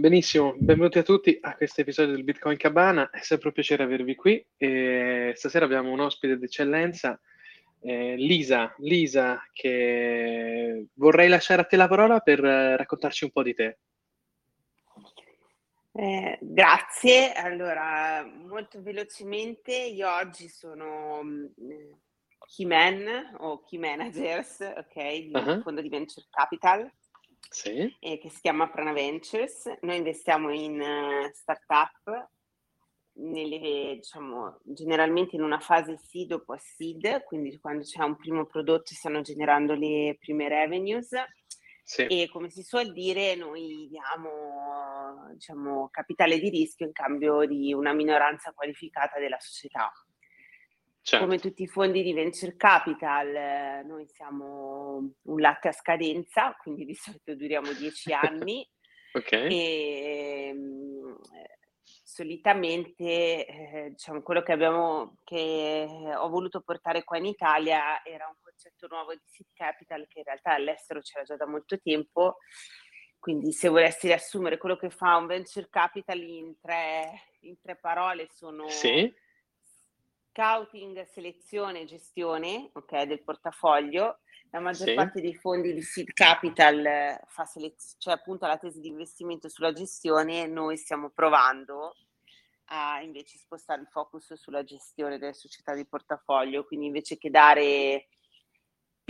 Benissimo, benvenuti a tutti a questo episodio del Bitcoin Cabana, è sempre un piacere avervi qui e stasera abbiamo un ospite d'eccellenza, eh, Lisa, Lisa che vorrei lasciare a te la parola per eh, raccontarci un po' di te. Eh, grazie, allora molto velocemente io oggi sono Key Man o Key Managers, ok, di uh-huh. fondo di venture capital sì. eh, che si chiama Prana Ventures. Noi investiamo in uh, startup nelle, diciamo, generalmente in una fase seed o post seed, quindi quando c'è un primo prodotto stanno generando le prime revenues. Sì. E come si suol dire, noi diamo diciamo, capitale di rischio in cambio di una minoranza qualificata della società. Certo. Come tutti i fondi di venture capital, noi siamo un latte a scadenza, quindi di solito duriamo dieci anni. ok. E, ehm, solitamente eh, diciamo, quello che, abbiamo, che ho voluto portare qua in Italia era un concetto nuovo di seed capital che in realtà all'estero c'era già da molto tempo. Quindi se volessi riassumere quello che fa un venture capital in tre, in tre parole sono... Sì scouting, selezione e gestione okay, del portafoglio. La maggior sì. parte dei fondi di seed capital eh, fa selez- cioè appunto la tesi di investimento sulla gestione, noi stiamo provando a invece spostare il focus sulla gestione delle società di portafoglio, quindi invece che dare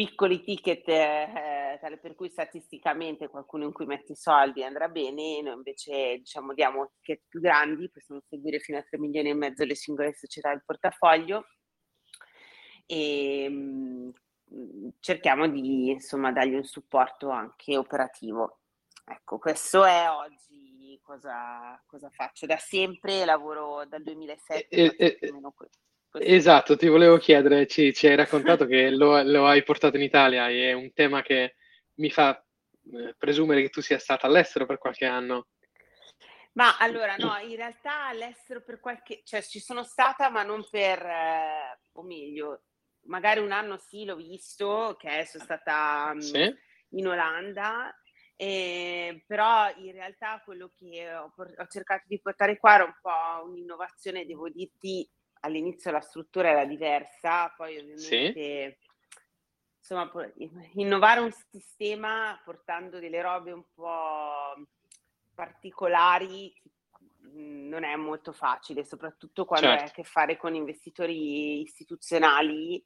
piccoli ticket, eh, tale per cui statisticamente qualcuno in cui metti i soldi andrà bene, noi invece diciamo diamo ticket più grandi, possiamo seguire fino a 3 milioni e mezzo le singole società del portafoglio e mh, mm, cerchiamo di insomma dargli un supporto anche operativo. Ecco, questo è oggi cosa, cosa faccio. Da sempre lavoro dal 2007. E, e, Esatto, ti volevo chiedere, ci, ci hai raccontato che lo, lo, hai portato in Italia e è un tema che mi fa eh, presumere che tu sia stata all'estero per qualche anno. Ma allora no, in realtà all'estero per qualche, cioè ci sono stata ma non per, eh, o meglio, magari un anno sì l'ho visto, che sono stata mm, sì. in Olanda, eh, però in realtà quello che ho, ho cercato di portare qua era un po' un'innovazione, devo dirti, all'inizio la struttura era diversa, poi ovviamente sì. insomma innovare un sistema portando delle robe un po' particolari mm, non è molto facile, soprattutto quando certo. hai a che fare con investitori istituzionali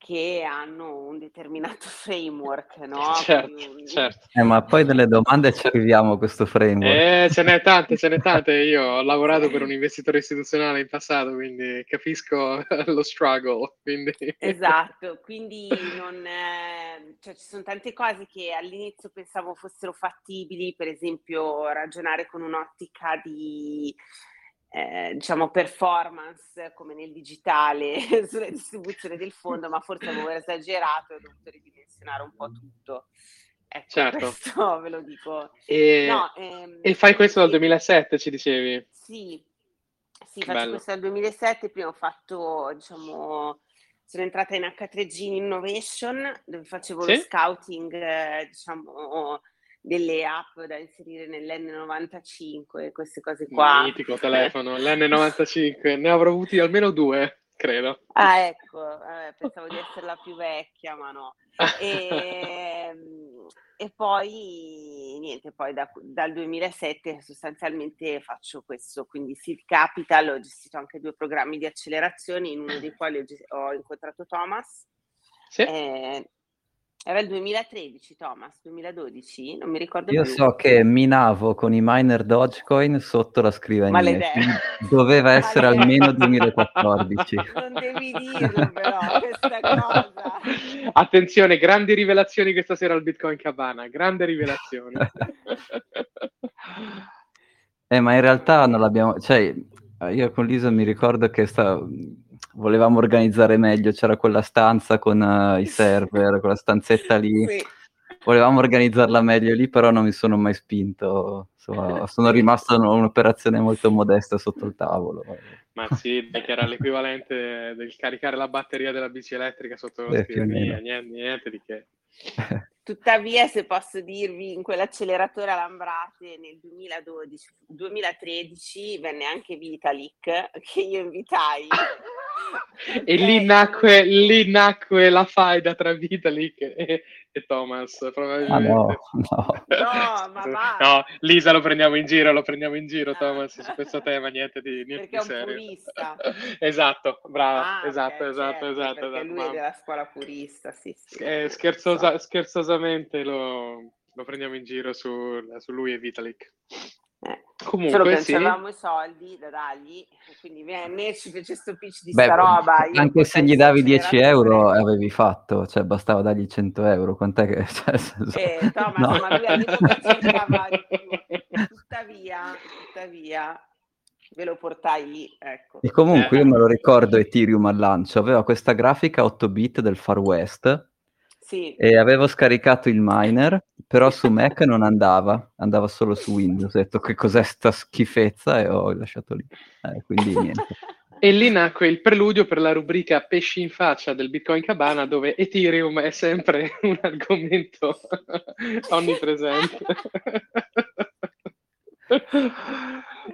che hanno un determinato framework, no? Certo, certo. Eh, ma poi delle domande ci arriviamo a questo framework. Eh, ce n'è tante, ce n'è tante. Io ho lavorato per un investitore istituzionale in passato, quindi capisco lo struggle. Quindi... Esatto, quindi non, eh, cioè, ci sono tante cose che all'inizio pensavo fossero fattibili, per esempio ragionare con un'ottica di eh, diciamo performance come nel digitale sulla distribuzione del fondo, ma forse avevo esagerato e ho dovuto ridimensionare un po' tutto. Ecco, certo. questo ve lo dico. E, no, ehm, e fai questo dal 2007, ci dicevi? Sì, sì faccio Bello. questo dal 2007, prima ho fatto, diciamo, sono entrata in H3G Innovation, dove facevo sì? lo scouting, eh, diciamo, delle app da inserire nell'N95, queste cose qua. Mitico telefono, l'N95, ne avrò avuti almeno due, credo. Ah, ecco, eh, pensavo di essere la più vecchia, ma no. E, ehm, e poi, niente, poi da, dal 2007 sostanzialmente faccio questo, quindi Seed Capital, ho gestito anche due programmi di accelerazione, in uno dei quali ho, ho incontrato Thomas. Sì. Eh, era il 2013, Thomas, 2012? Non mi ricordo Io più. so che minavo con i miner Dogecoin sotto la scrivania. Doveva essere almeno 2014. Non devi dirlo però, questa cosa. Attenzione, grandi rivelazioni questa sera al Bitcoin Cabana, grande rivelazione. eh, ma in realtà non l'abbiamo... Cioè, io con Lisa mi ricordo che sta volevamo organizzare meglio, c'era quella stanza con uh, i server, quella stanzetta lì. Sì. Volevamo organizzarla meglio lì, però non mi sono mai spinto. Insomma, sono rimasto in un'operazione molto modesta sotto il tavolo. Ma sì, che era l'equivalente del caricare la batteria della bici elettrica sotto la scrivania, niente, niente di che. Tuttavia, se posso dirvi, in quell'acceleratore a Lambrate nel 2012-2013 venne anche Vitalik che io invitai e lì nacque, lì nacque, la faida tra Vitalik e, e Thomas, probabilmente. Ah, no, no. no, ma. No, Lisa lo prendiamo in giro, lo prendiamo in giro, Thomas, su questo tema, niente di, niente perché di serio. Perché è un purista. esatto, brava, ah, esatto, okay, esatto, certo, esatto. Perché esatto, lui è della scuola purista, sì, sì. Eh, scherzosa, scherzosamente lo, lo, prendiamo in giro su, su lui e Vitalik. Eh. Comunque, Solo che non sì. avevamo i soldi da dargli, quindi venne ci fece sto pitch di Beh, sta roba. Anche se gli davi 10 euro avevi fatto, cioè bastava dargli 100 euro. Quant'è che... Cioè, senso... eh, Thomas, no. ma lui all'epoca cercava di più. Tuttavia, tuttavia, ve lo portai lì. Ecco. E comunque io me lo ricordo Ethereum al lancio, aveva questa grafica 8 bit del Far West sì. E avevo scaricato il miner, però su Mac non andava, andava solo su Windows. Ho detto che cos'è sta schifezza e ho lasciato lì. Eh, quindi niente. E lì nacque il preludio per la rubrica Pesci in faccia del Bitcoin Cabana, dove Ethereum è sempre un argomento onnipresente.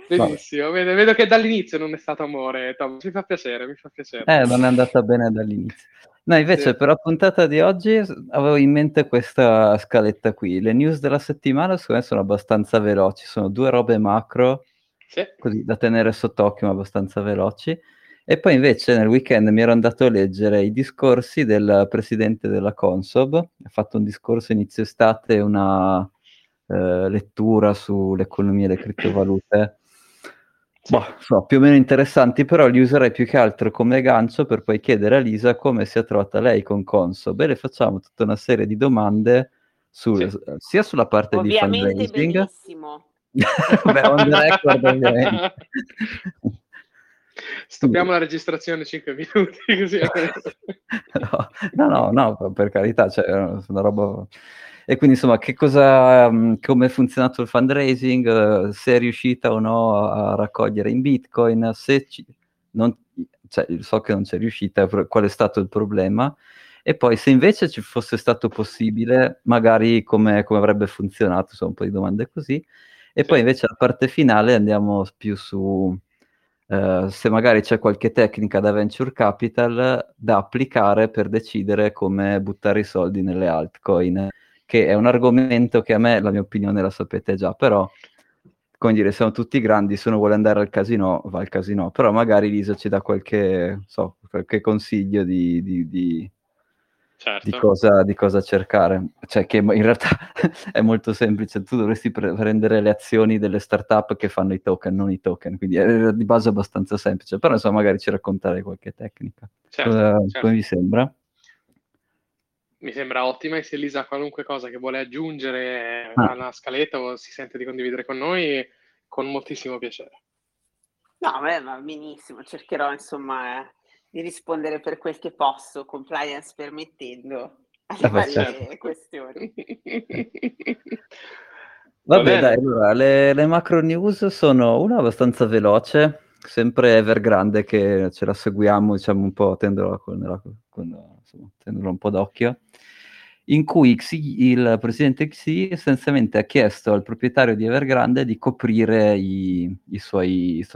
Benissimo, vedo, vedo, che dall'inizio non è stato amore, Tom. Mi fa piacere, mi fa piacere. Eh, non è andata bene dall'inizio. No, invece sì. per la puntata di oggi avevo in mente questa scaletta qui. Le news della settimana secondo me sono abbastanza veloci, sono due robe macro, sì. così da tenere sott'occhio ma abbastanza veloci. E poi invece nel weekend mi ero andato a leggere i discorsi del presidente della Consob, ha fatto un discorso inizio estate una eh, lettura sull'economia e le criptovalute Boh, so, più o meno interessanti, però li userei più che altro come gancio per poi chiedere a Lisa come si è trovata lei con Conso. Beh, facciamo tutta una serie di domande sul, sì. sia sulla parte ovviamente di fundraising. Benissimo. Beh, on the record ovviamente. Stoppiamo la registrazione 5 minuti così. no, no, no, no, per carità, cioè, è una roba e quindi insomma, che cosa, mm, come è funzionato il fundraising, se è riuscita o no a raccogliere in Bitcoin, se ci, non, cioè, so che non c'è riuscita, qual è stato il problema, e poi se invece ci fosse stato possibile, magari come, come avrebbe funzionato, sono un po' di domande così, e poi invece la parte finale andiamo più su uh, se magari c'è qualche tecnica da venture capital da applicare per decidere come buttare i soldi nelle altcoin che è un argomento che a me, la mia opinione la sapete già, però, come dire, siamo tutti grandi, se uno vuole andare al casino, va al casino, però magari Lisa ci dà qualche, so, qualche consiglio di, di, di, certo. di, cosa, di cosa cercare. Cioè che in realtà è molto semplice, tu dovresti pre- prendere le azioni delle startup che fanno i token, non i token, quindi è di base abbastanza semplice, però insomma magari ci raccontare qualche tecnica. Certo, cosa, certo. Come vi sembra? Mi sembra ottima e se Lisa ha qualunque cosa che vuole aggiungere ah. alla scaletta o si sente di condividere con noi, con moltissimo piacere. No, beh, va benissimo, cercherò insomma eh, di rispondere per quel che posso, compliance permettendo, alle varie certo. questioni. Vabbè, Va dai, allora, le, le macro news sono una abbastanza veloce, sempre Evergrande che ce la seguiamo, diciamo un po', tenderlo un po' d'occhio, in cui Xi, il presidente Xi essenzialmente ha chiesto al proprietario di Evergrande di coprire i, i suoi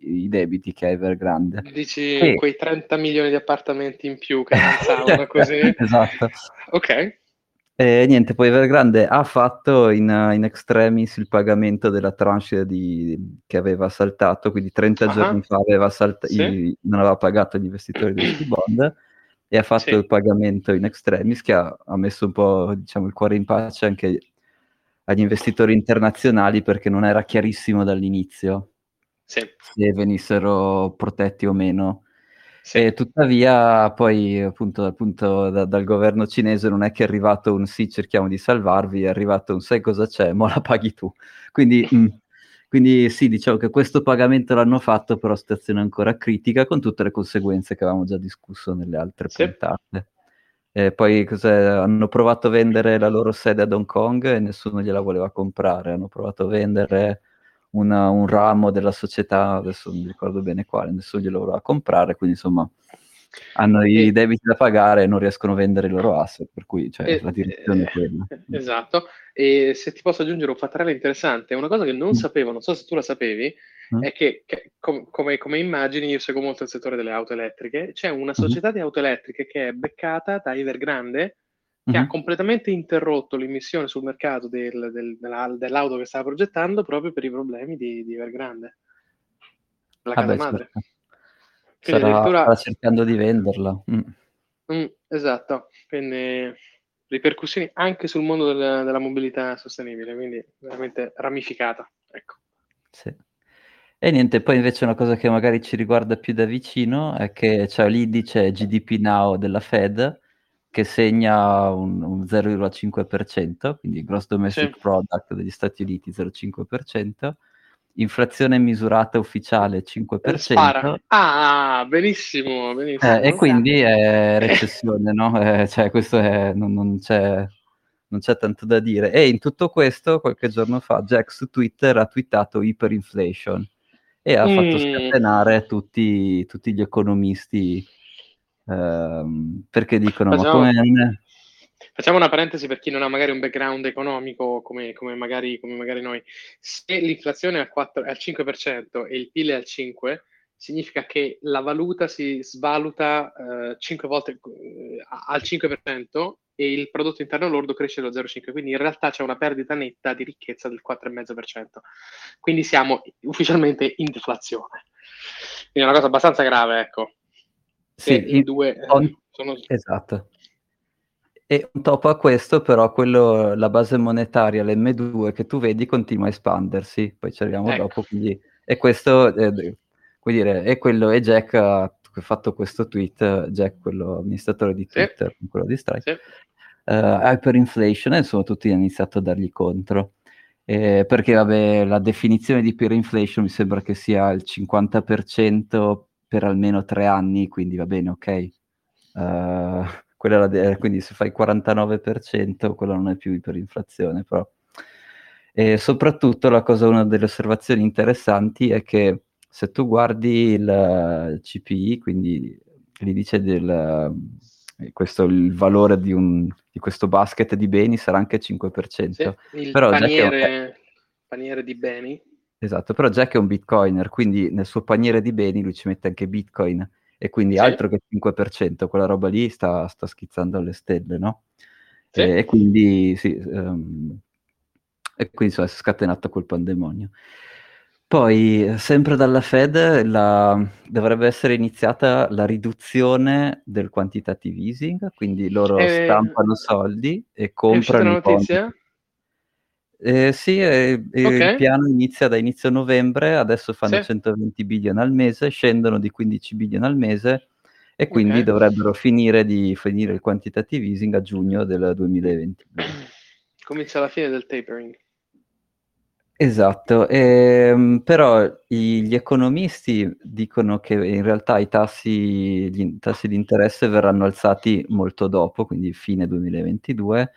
i debiti che ha Evergrande. Dici e... quei 30 milioni di appartamenti in più che avanzavano così? esatto. Ok. E niente, poi Evergrande ha fatto in, in, extremis il pagamento della tranche di, che aveva saltato, quindi 30 uh-huh. giorni fa aveva salta- sì. i, non aveva pagato gli investitori di bond e ha fatto sì. il pagamento in extremis che ha, ha, messo un po' diciamo, il cuore in pace anche agli investitori internazionali perché non era chiarissimo dall'inizio sì. se venissero protetti o meno. Sì. E tuttavia poi appunto, appunto da, dal governo cinese non è che è arrivato un sì cerchiamo di salvarvi, è arrivato un sai cosa c'è, ma la paghi tu. Quindi mh, mm, quindi sì, diciamo che questo pagamento l'hanno fatto, però situazione ancora critica, con tutte le conseguenze che avevamo già discusso nelle altre sì. puntate. E poi hanno provato a vendere la loro sede ad Hong Kong e nessuno gliela voleva comprare. Hanno provato a vendere una, un ramo della società, adesso non mi ricordo bene quale, nessuno glielo voleva comprare, quindi insomma hanno e... i debiti da pagare e non riescono a vendere i loro asset, per cui cioè, e... la direzione è quella. Esatto, e se ti posso aggiungere un fattarello interessante, una cosa che non mm. sapevo, non so se tu la sapevi, mm. è che, che com- come, come, immagini, io seguo molto il settore delle auto elettriche, c'è una mm. società mm. di auto elettriche che è beccata da Evergrande, che mm-hmm. ha completamente interrotto l'immissione sul mercato del, del, della, dell'auto che stava progettando proprio per i problemi di, di Evergrande, la casa ah, madre. Sarà, addirittura... starà cercando di venderla. Mm. Mm, esatto, quindi ripercussioni anche sul mondo della, della, mobilità sostenibile, quindi veramente ramificata. Ecco. Sì. E niente, poi invece una cosa che magari ci riguarda più da vicino è che c'è l'indice GDP Now della Fed che segna un, un 0,5%, quindi Gross Domestic sì. Product degli Stati Uniti 0,5%, inflazione misurata ufficiale 5%. Spara. Ah, benissimo, benissimo. Eh, e quindi è recessione, no? Eh, cioè, questo è, non, non, c'è, non, c'è, tanto da dire. E in tutto questo, qualche giorno fa, Jack su Twitter ha twittato hyperinflation e ha mm. fatto scatenare tutti, tutti gli economisti perché dicono, facciamo, ma come... Facciamo una parentesi per chi non ha magari un background economico come, come, magari, come magari, noi. Se l'inflazione è al, 4, è al 5% e il PIL è al 5%, significa che la valuta si svaluta eh, 5 volte eh, al 5% e il prodotto interno lordo cresce dello 0,5%, quindi in realtà c'è una perdita netta di ricchezza del 4,5%. Quindi siamo ufficialmente in deflazione. Quindi è una cosa abbastanza grave, ecco. Sì, i due on... sono... Esatto. E on top a questo, però, quello, la base monetaria, l'M2 che tu vedi, continua a espandersi. Poi ci arriviamo ecco. dopo. Quindi... E questo, eh, dire, è quello, e Jack ha fatto questo tweet, Jack, quello amministratore di Twitter, sì. quello di Strike, sì. uh, hyperinflation, e insomma tutti hanno iniziato a dargli contro. Eh, perché vabbè, la definizione di hyperinflation mi sembra che sia il 50% per almeno tre anni, quindi va bene, ok. Uh, quella de- quindi se fai il 49%, quella non è più iperinflazione, però. E soprattutto la cosa, una delle osservazioni interessanti è che se tu guardi il CPI, quindi l'indice del questo, il valore di, un, di, questo basket di beni sarà anche 5%. Sì, il Però paniere, paniere di beni Esatto, però Jack è un bitcoiner, quindi nel suo paniere di beni lui ci mette anche bitcoin e quindi sì. altro che 5%, quella roba lì sta, sta schizzando alle stelle, no? Sì. E, e, quindi sì, um, e quindi insomma, si è scatenato quel pandemonio. Poi, sempre dalla Fed, la, dovrebbe essere iniziata la riduzione del quantitative easing, quindi loro eh, stampano soldi e comprano... È notizia? Eh, sì, eh, okay. il piano inizia da inizio novembre, adesso fanno sì. 120 billion al mese, scendono di 15 billion al mese e quindi okay. dovrebbero finire di finire il quantitative easing a giugno del 2022. Comincia la fine del tapering. Esatto, ehm, però i, gli economisti dicono che in realtà i tassi, gli tassi di interesse verranno alzati molto dopo, quindi fine 2022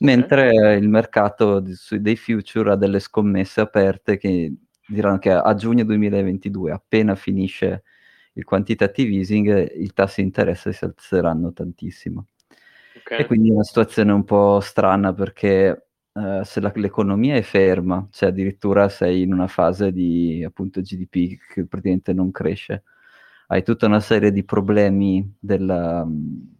mentre il mercato dei future ha delle scommesse aperte che diranno che a giugno 2022, appena finisce il quantitative easing, i tassi di interesse si alzeranno tantissimo. Okay. E quindi è una situazione un po' strana perché uh, se la, l'economia è ferma, cioè addirittura sei in una fase di appunto GDP che praticamente non cresce, hai tutta una serie di problemi della, eh,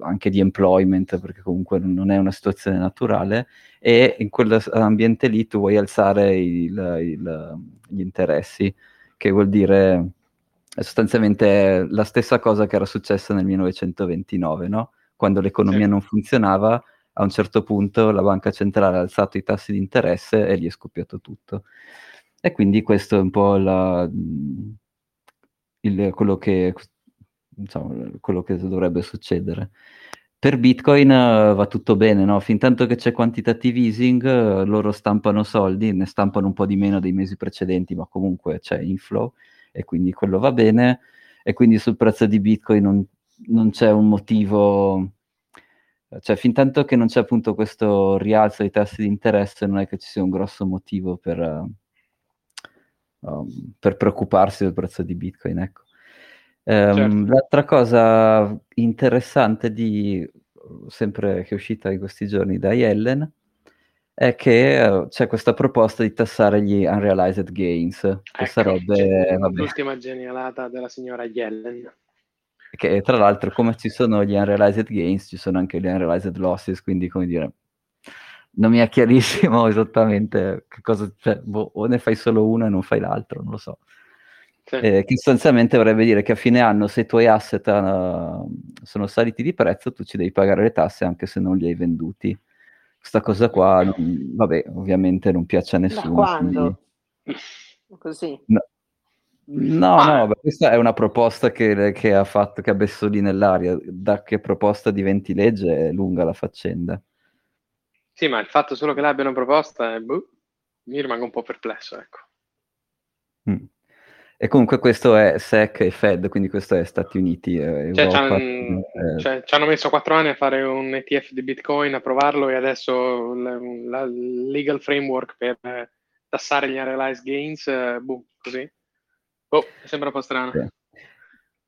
anche di employment, perché comunque non è una situazione naturale, e in quell'ambiente lì tu vuoi alzare il, il, gli interessi, che vuol dire è sostanzialmente la stessa cosa che era successa nel 1929, no? quando l'economia sì. non funzionava, a un certo punto la banca centrale ha alzato i tassi di interesse e gli è scoppiato tutto. E quindi questo è un po' la, il, quello che insomma, quello che dovrebbe succedere. Per Bitcoin uh, va tutto bene, no? Fin tanto che c'è quantitative easing, uh, loro stampano soldi, ne stampano un po' di meno dei mesi precedenti, ma comunque c'è inflow e quindi quello va bene. E quindi sul prezzo di Bitcoin non, non c'è un motivo, cioè fin tanto che non c'è appunto questo rialzo dei tassi di interesse, non è che ci sia un grosso motivo per, uh, um, per preoccuparsi del prezzo di Bitcoin, ecco. Um, certo. L'altra cosa interessante di sempre che è uscita in questi giorni da Yellen è che uh, c'è questa proposta di tassare gli unrealized gains, che ecco, sarebbe vabbè, l'ultima genialata della signora Yellen. Che tra l'altro, come ci sono gli unrealized gains, ci sono anche gli unrealized losses, quindi come dire, non mi è chiarissimo esattamente che cosa, cioè, boh, o ne fai solo uno e non fai l'altro, non lo so. Sì. Eh, che sostanzialmente vorrebbe dire che a fine anno se i tuoi asset uh, sono saliti di prezzo, tu ci devi pagare le tasse anche se non li hai venduti. Questa cosa qua, non, vabbè, ovviamente non piace a nessuno. Da quando? Quindi... Così? No. No, no, beh, questa è una proposta che, che, ha fatto, che ha messo lì nell'aria. Da che proposta diventi legge è lunga la faccenda. Sì, ma il fatto solo che l'abbiano proposta, boh, mi rimango un po' perplesso, ecco. Mm. E comunque questo è SEC e Fed, quindi questo è Stati Uniti. Eh, cioè, eh, cioè, ci hanno messo quattro anni a fare un ETF di Bitcoin, a provarlo e adesso il legal framework per eh, tassare gli unrealized gains, eh, boh, così. Boh, sembra un po' strano. Sì.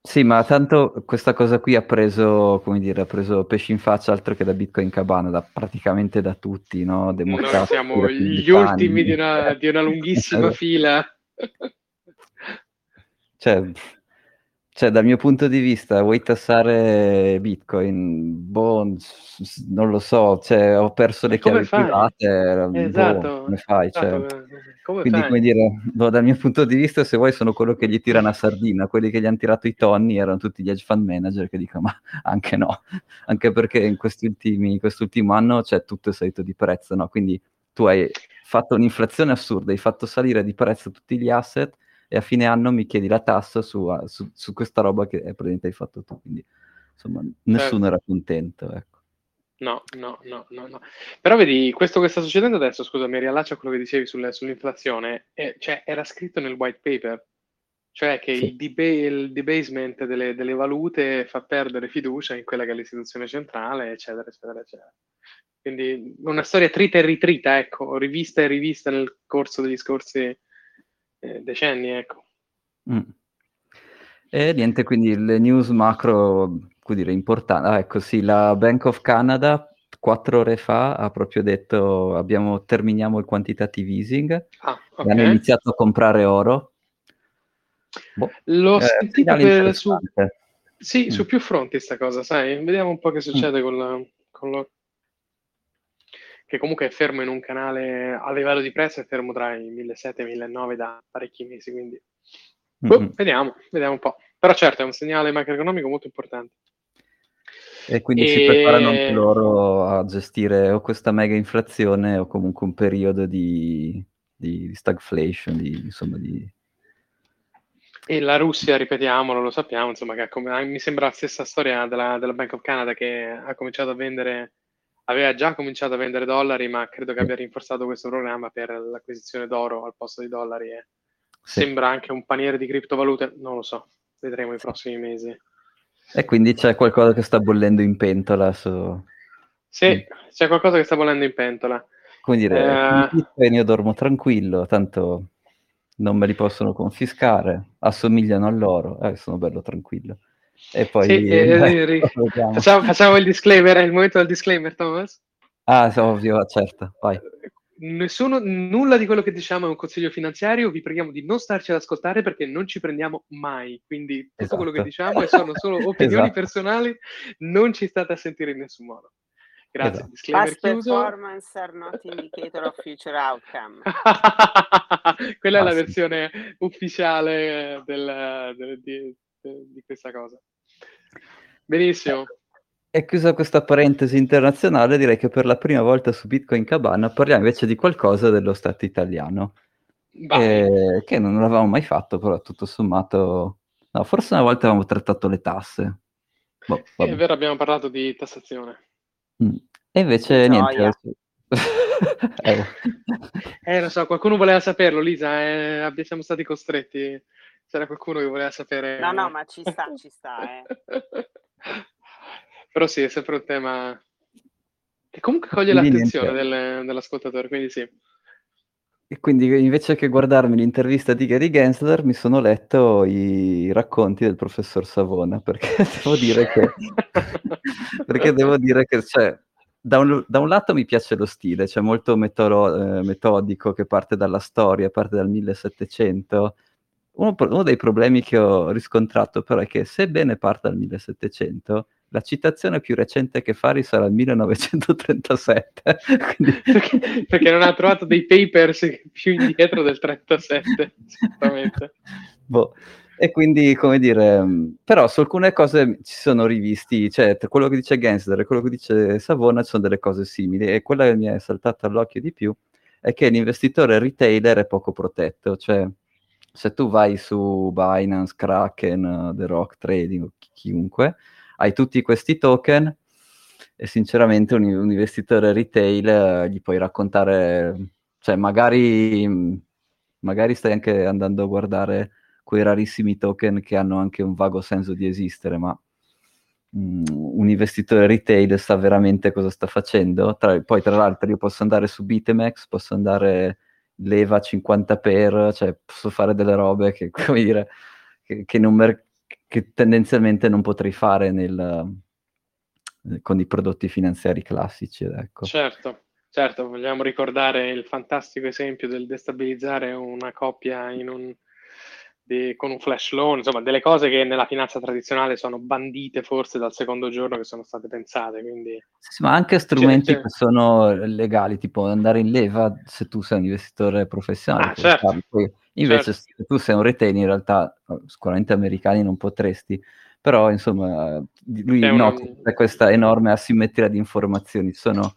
Sì, ma tanto questa cosa qui ha preso, come dire, ha preso pesci in faccia altro che da Bitcoin Cabana, da, praticamente da tutti, no? Democratici, Noi siamo gli ultimi di una, di una lunghissima fila. Cioè, cioè, dal mio punto di vista, vuoi tassare Bitcoin? Boh, non lo so, cioè, ho perso le chiavi private, boh, esatto, boh, come fai? Cioè, esatto. Come quindi, fai? come dire, boh, dal mio punto di vista, se vuoi, sono quello che gli tira una sardina, quelli che gli hanno tirato i tonni erano tutti gli hedge fund manager che dicono, ma anche no, anche perché in questi ultimi, quest'ultimo anno c'è tutto è salito di prezzo, no? Quindi tu hai fatto un'inflazione assurda, hai fatto salire di prezzo tutti gli asset, e a fine anno mi chiedi la tassa su, su, su questa roba che è praticamente hai fatto tu. Quindi, insomma, nessuno certo. era contento. Ecco. No, no, no, no, no. Però vedi, questo che sta succedendo adesso, scusa, mi riallaccio a quello che dicevi sulle, sull'inflazione, eh, cioè era scritto nel white paper, cioè che sì. il, deba- il, debasement delle, delle, valute fa perdere fiducia in quella che è l'istituzione centrale, eccetera, eccetera, eccetera. Quindi una storia trita e ritrita, ecco, rivista e rivista nel corso degli scorsi eh, decenni, ecco. Mm. E niente, quindi le news macro, come dire, importanti. Ah, ecco, sì, la Bank of Canada quattro ore fa ha proprio detto abbiamo, terminiamo il quantitative easing ah, okay. hanno iniziato a comprare oro. Boh. L'ho eh, sentito per, su, sì, mm. su più fronti sta cosa, sai? Vediamo un po' che succede mm. con, la, con, lo, che comunque è fermo in un canale a livello di prezzo, è fermo tra i 1.700 e i 1.900 da parecchi mesi, quindi boh, mm-hmm. vediamo, vediamo un po'. Però certo è un segnale macroeconomico molto importante. E quindi e... si preparano anche loro a gestire o questa mega inflazione o comunque un periodo di, di stagflation, di, insomma di... E la Russia, ripetiamolo, lo sappiamo, insomma, che come, mi sembra la stessa storia della, della Bank of Canada che ha cominciato a vendere aveva già cominciato a vendere dollari, ma credo che abbia rinforzato questo programma per l'acquisizione d'oro al posto di dollari. E sì. Sembra anche un paniere di criptovalute, non lo so, vedremo i prossimi mesi. E quindi c'è qualcosa che sta bollendo in pentola su... Sì, mm. c'è qualcosa che sta bollendo in pentola. Come dire, eh... io dormo tranquillo, tanto non me li possono confiscare, assomigliano a loro, eh, sono bello tranquillo. E poi... Sì, eh, facciamo, facciamo, il disclaimer, è il momento del disclaimer, Thomas. Ah, ovvio, certo, vai. Nessuno, nulla di quello che diciamo è un consiglio finanziario, vi preghiamo di non starci ad ascoltare perché non ci prendiamo mai, quindi tutto esatto. quello che diciamo sono solo opinioni esatto. personali, non ci state a sentire in nessun modo. Grazie, esatto. Past chiuso. performance are not indicator of future outcome. Quella ah, è la sì. versione ufficiale del, del, di, di questa cosa. Benissimo. E chiusa questa parentesi internazionale, direi che per la prima volta su Bitcoin Cabana parliamo invece di qualcosa dello Stato italiano, eh, che non l'avevamo mai fatto, però tutto sommato... No, forse una volta avevamo trattato le tasse. Boh, è vero, abbiamo parlato di tassazione. Mm. E invece niente. eh. eh, lo so, qualcuno voleva saperlo, Lisa, eh, siamo stati costretti c'era qualcuno che voleva sapere. No, no, ma ci sta, ci sta, eh. Però sì, è sempre un tema che comunque coglie quindi l'attenzione del, dell'ascoltatore, quindi sì. e quindi invece che guardarmi l'intervista di Gary Gensler mi sono letto i racconti del professor Savona perché devo dire che, perché devo dire che cioè, da, un, da, un, lato mi piace lo stile, cioè molto metoro, eh, metodico che parte dalla storia, parte dal 1700. Uno, uno dei problemi che ho riscontrato però è che sebbene parte dal 1700 la citazione più recente che fa risale al 1937. Quindi... perché, perché, non ha trovato dei papers più indietro del 37, sicuramente. Boh. E quindi, come dire, però su alcune cose ci sono rivisti, cioè tra quello che dice Gensler e quello che dice Savona ci sono delle cose simili e quella che mi è saltata all'occhio di più è che l'investitore retailer è poco protetto, cioè se tu vai su Binance, Kraken, The Rock Trading chiunque, hai tutti questi token e sinceramente un, un investitore retail eh, gli puoi raccontare, cioè magari, magari stai anche andando a guardare quei rarissimi token che hanno anche un vago senso di esistere, ma um, un investitore retail sa veramente cosa sta facendo. Tra, poi, tra l'altro, io posso andare su Bitmex, posso andare leva 50 per, cioè posso fare delle robe che, come dire, che, che, mer- che tendenzialmente non potrei fare nel, con i prodotti finanziari classici. Ecco. Certo. Certo, vogliamo ricordare il fantastico esempio del destabilizzare una coppia in un, di, con un flash loan, insomma, delle cose che nella finanza tradizionale sono bandite forse dal secondo giorno che sono state pensate. Quindi... Sì, ma anche strumenti c'è... che sono legali, tipo andare in leva se tu sei un investitore professionale. Ah, certo. Invece, certo. se tu sei un retail, in realtà sicuramente americani non potresti. Però, insomma, lui nota un... questa enorme asimmetria di informazioni. Sono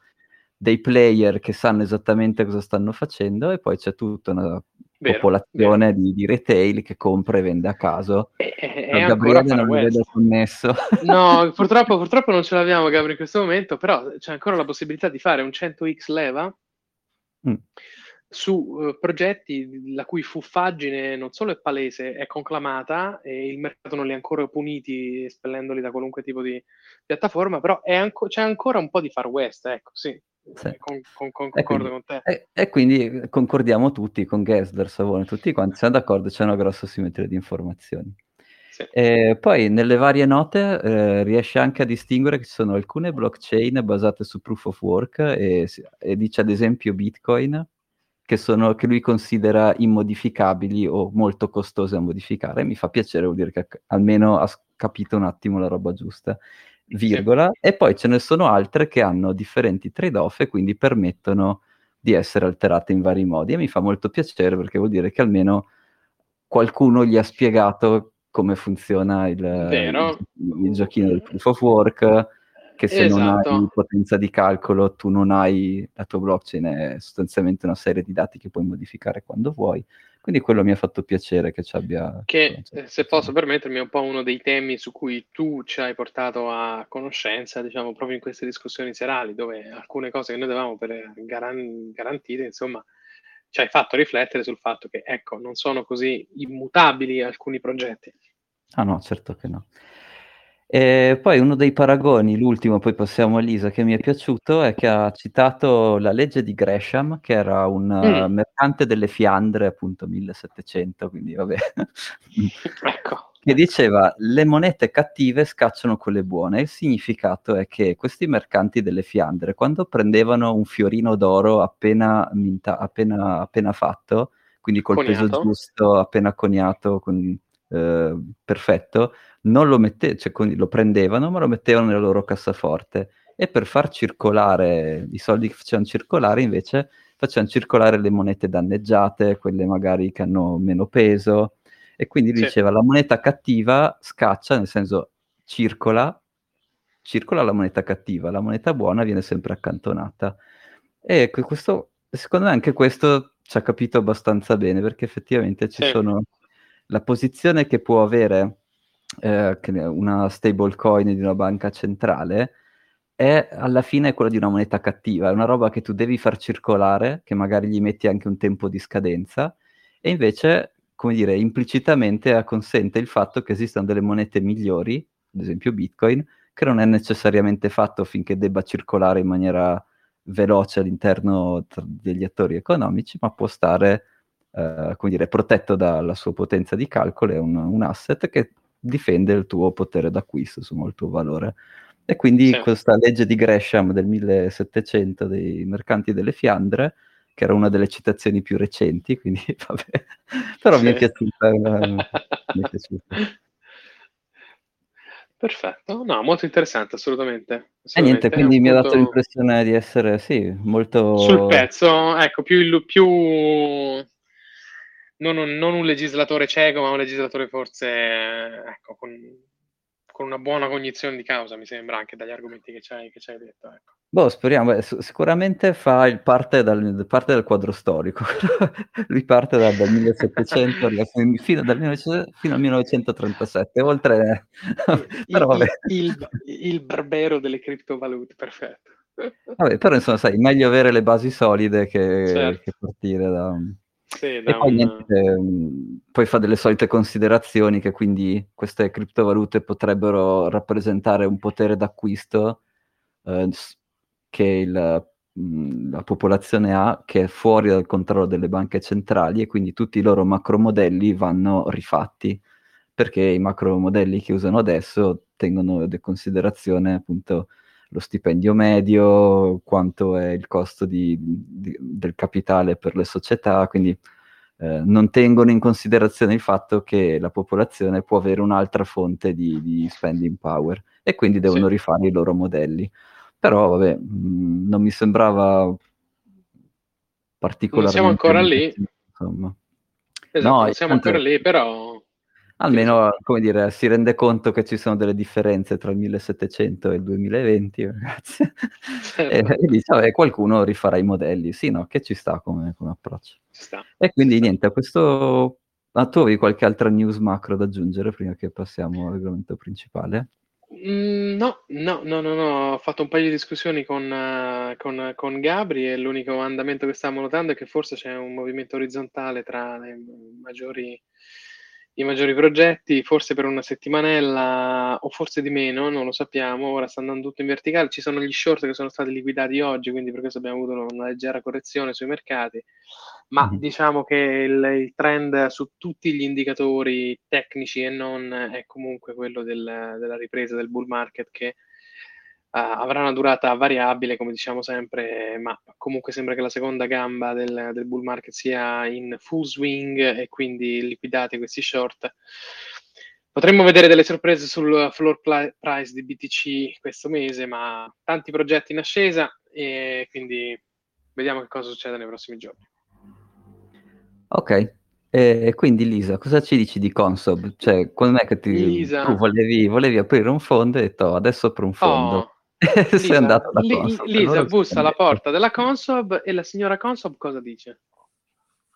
dei player che sanno esattamente cosa stanno facendo e poi c'è tutta una vero, popolazione. Di, di, retail che compra e vende a caso. E, e Gabriele non mi vedo connesso. No, purtroppo, purtroppo, non ce l'abbiamo Gabriele in questo momento, però c'è ancora la possibilità di fare un 100x leva mm. su uh, progetti la cui fuffaggine non solo è palese, è conclamata e il mercato non li ha ancora puniti espellendoli da qualunque tipo di piattaforma, però anco- c'è ancora un po' di far west, ecco, sì. Sì. Con, con, con, concordo quindi, con te. E, e, quindi concordiamo tutti con Gessler, Savone, tutti quanti siamo d'accordo, c'è una grossa simmetria di informazioni. Sì. E poi nelle varie note eh, riesce anche a distinguere che ci sono alcune blockchain basate su proof of work e, e dice ad esempio Bitcoin che, sono, che, lui considera immodificabili o molto costose da modificare. Mi fa piacere, vuol dire che almeno ha capito un attimo la roba giusta virgola, e poi ce ne sono altre che hanno differenti trade-off e quindi permettono di essere alterate in vari modi. E mi fa molto piacere perché vuol dire che almeno qualcuno gli ha spiegato come funziona il, il, il giochino del proof of work, che se esatto. non hai esatto. potenza di calcolo tu non hai, la tua blockchain è sostanzialmente una serie di dati che puoi modificare quando vuoi quindi quello mi ha fatto piacere che ci abbia... Che, eh, se posso permettermi, è un po' uno dei temi su cui tu ci hai portato a conoscenza, diciamo, proprio in queste discussioni serali, dove alcune cose che noi avevamo per garan- garantite, insomma, ci hai fatto riflettere sul fatto che, ecco, non sono così immutabili alcuni progetti. Ah no, certo che no. E poi uno dei paragoni, l'ultimo, poi passiamo a Lisa, che mi è piaciuto, è che ha citato la legge di Gresham, che era un mm. mercante delle Fiandre, appunto 1700, quindi vabbè. ecco. Che diceva, le monete cattive scacciano quelle buone. Il significato è che questi mercanti delle Fiandre, quando prendevano un fiorino d'oro appena, minta, appena, appena fatto, quindi col coniato. peso giusto, appena coniato, con, eh, perfetto, non lo, mette- cioè, lo prendevano, ma lo mettevano nella loro cassaforte e per far circolare i soldi che facevano circolare invece facevano circolare le monete danneggiate, quelle magari che hanno meno peso e quindi sì. diceva la moneta cattiva scaccia, nel senso circola, circola la moneta cattiva, la moneta buona viene sempre accantonata. E questo, secondo me anche questo ci ha capito abbastanza bene perché effettivamente ci sì. sono la posizione che può avere eh, una stablecoin di una banca centrale è alla fine quella di una moneta cattiva, è una roba che tu devi far circolare, che magari gli metti anche un tempo di scadenza, e invece, come dire, implicitamente consente il fatto che esistano delle monete migliori, ad esempio Bitcoin, che non è necessariamente fatto finché debba circolare in maniera veloce all'interno degli attori economici, ma può stare eh, come dire, protetto dalla sua potenza di calcolo, è un, un, asset che difende il tuo potere d'acquisto, insomma il tuo valore. E quindi sì. questa legge di Gresham del 1700 dei mercanti delle Fiandre, che era una delle citazioni più recenti, quindi vabbè, però sì. mi è piaciuta. mi è piaciuta. Perfetto, no, molto interessante, assolutamente. assolutamente. E niente, quindi mi ha dato l'impressione di essere, sì, molto... Sul pezzo, ecco, più, più non un, non un legislatore cieco, ma un legislatore forse ecco, con, con, una buona cognizione di causa, mi sembra, anche dagli argomenti che ci hai, che ci hai detto. Ecco. Boh, speriamo, beh, sicuramente fa il parte, dal, parte del quadro storico. Lui parte dal, dal 1700 fino, dal 1900 fino al 1937, oltre... Però, il, il, il barbero delle criptovalute, perfetto. Vabbè, però insomma, sai, meglio avere le basi solide che, certo. che partire da... Sì, e poi, niente, poi, fa delle solite considerazioni che quindi queste criptovalute potrebbero rappresentare un potere d'acquisto eh, che il, mh, la popolazione ha che è fuori dal controllo delle banche centrali e quindi tutti i loro macromodelli vanno rifatti perché i macromodelli che usano adesso tengono in considerazione appunto lo stipendio medio, quanto è il costo di, di, del capitale per le società, quindi eh, non tengono in considerazione il fatto che la popolazione può avere un'altra fonte di, di spending power e quindi devono sì. rifare i loro modelli. Però, vabbè, mh, non mi sembrava particolarmente... Non siamo ancora lì. Insomma. Esatto, no, siamo ancora lì, però Almeno, come dire, si rende conto che ci sono delle differenze tra il 1700 e il 2020, ragazzi. Certo. e, e dice, vabbè, qualcuno rifarà i modelli. Sì, no, che ci sta come, come approccio. Sta, e quindi niente, a questo... Ah, tu avevi qualche altra news macro da aggiungere prima che passiamo all'argomento principale? Mm, no, no, no, no, no, ho fatto un paio di discussioni con, uh, con, con Gabri e l'unico andamento che stavamo notando è che forse c'è un movimento orizzontale tra le maggiori i maggiori progetti, forse per una settimanella o forse di meno, non lo sappiamo, ora sta andando tutto in verticale, ci sono gli short che sono stati liquidati oggi, quindi per questo abbiamo avuto una leggera correzione sui mercati, ma mm-hmm. diciamo che il, il, trend su tutti gli indicatori tecnici e non è comunque quello del, della ripresa del bull market che avrà una durata variabile, come diciamo sempre, ma comunque sembra che la seconda gamba del, del, bull market sia in full swing e quindi liquidati questi short. Potremmo vedere delle sorprese sul floor price di BTC questo mese, ma tanti progetti in ascesa e quindi vediamo che cosa succede nei prossimi giorni. Ok, e quindi Lisa, cosa ci dici di Consob? Cioè, quando è che ti, Lisa. tu volevi, volevi, aprire un fondo e hai detto adesso apro un fondo? Oh Sei andata da Consob. Lisa bussa alla porta della Consob e la signora Consob cosa dice?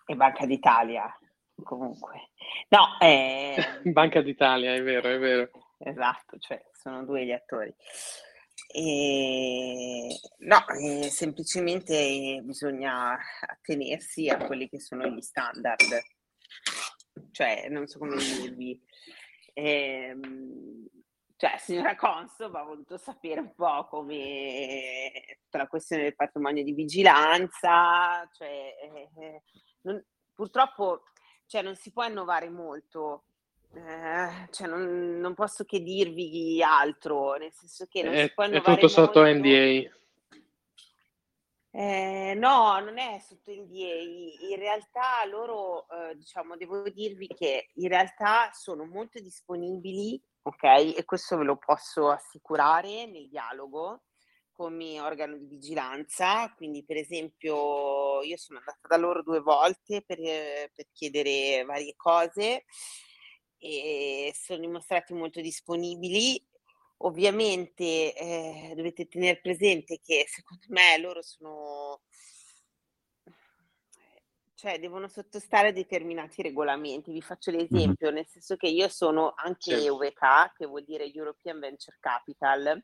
È Banca d'Italia, comunque. No, è... Banca d'Italia, è vero, è vero. Esatto, cioè sono due gli attori. E... No, eh, semplicemente bisogna attenersi a quelli che sono gli standard. Cioè, non so come dirvi. Ehm cioè, signora Consob ha voluto sapere un po' come tutta la questione del patrimonio di vigilanza, cioè, eh, non, purtroppo cioè, non si può innovare molto. Eh, cioè non, non, posso che dirvi altro, nel senso che non è, si può innovare È tutto sotto molto. NDA. Eh, no, non è sotto NDA. In realtà loro, eh, diciamo, devo dirvi che in realtà sono molto disponibili ok? E questo ve lo posso assicurare nel dialogo come organo di vigilanza, quindi per esempio io sono andata da loro due volte per, per chiedere varie cose e sono dimostrati molto disponibili. Ovviamente eh, dovete tenere presente che secondo me loro sono cioè devono sottostare a determinati regolamenti. Vi faccio l'esempio, mm-hmm. nel senso che io sono anche sì. UVK, che vuol dire European Venture Capital.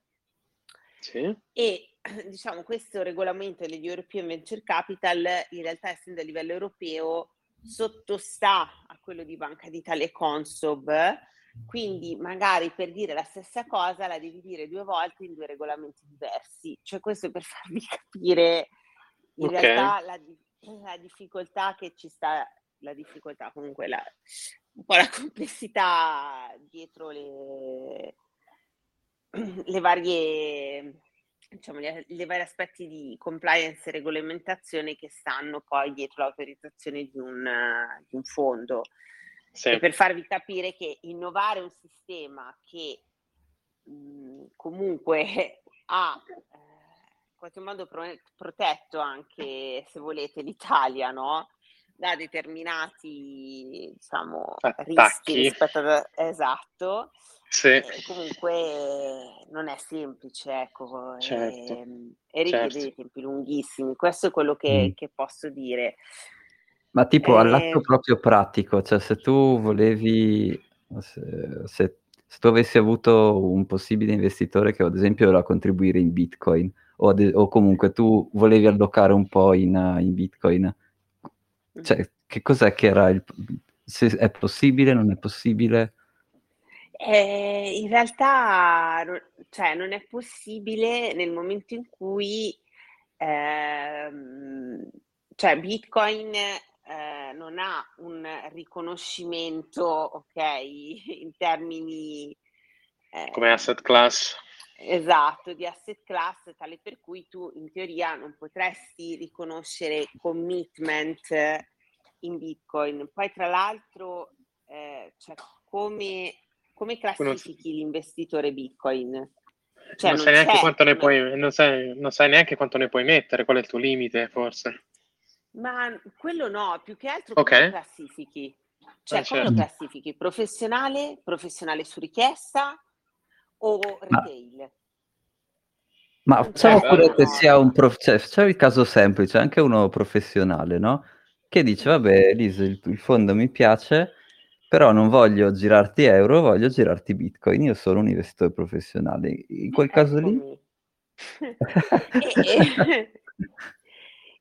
Sì. E diciamo questo regolamento degli European Venture Capital, in realtà essendo a livello europeo, sottostà a quello di Banca d'Italia e Consob, Quindi magari per dire la stessa cosa la devi dire due volte in due regolamenti diversi. Cioè questo per farvi capire in okay. realtà la, la, difficoltà che ci sta, la difficoltà comunque, la, un po' la complessità dietro le, le varie diciamo, gli, gli vari aspetti di compliance e regolamentazione che stanno poi dietro l'autorizzazione di un, di un fondo. Sì. per farvi capire che innovare un sistema che mh, mhmm, comunque ha eh, qualche modo pro- protetto anche, se volete, l'Italia, no? da determinati diciamo, rischi rispetto a... Esatto. Sì. comunque non è semplice, ecco, certo. e, e richiede certo. dei tempi lunghissimi. Questo è quello che, mm. che posso dire. Ma tipo eh... all'atto proprio pratico, cioè se tu volevi, se, se, se, tu avessi avuto un possibile investitore che ad esempio voleva contribuire in Bitcoin o, de- o comunque tu volevi allocare un po' in, in Bitcoin, cioè che cos'è che era il... se è possibile, non è possibile? Eh, in realtà cioè, non è possibile nel momento in cui ehm, cioè Bitcoin eh, non ha un riconoscimento, ok, in termini... Eh, Come asset class. Esatto, di asset class, tale per cui tu in teoria non potresti riconoscere commitment in Bitcoin. Poi tra l'altro, eh, cioè, come come classifichi l'investitore Bitcoin? Cioè, non, sai neanche quanto ne puoi, non sai, non sai neanche quanto ne puoi mettere, qual è il tuo limite, forse. Ma quello no, più che altro okay. come classifichi. Cioè, eh, come certo. lo classifichi? Professionale, professionale su richiesta o retail? Ma facciamo pure che sia un prof... cioè, c'è il caso semplice, anche uno professionale, no? Che dice, vabbè, Lisa, il, il fondo mi piace, però non voglio girarti euro, voglio girarti bitcoin. Io sono un investitore professionale. In quel caso lì...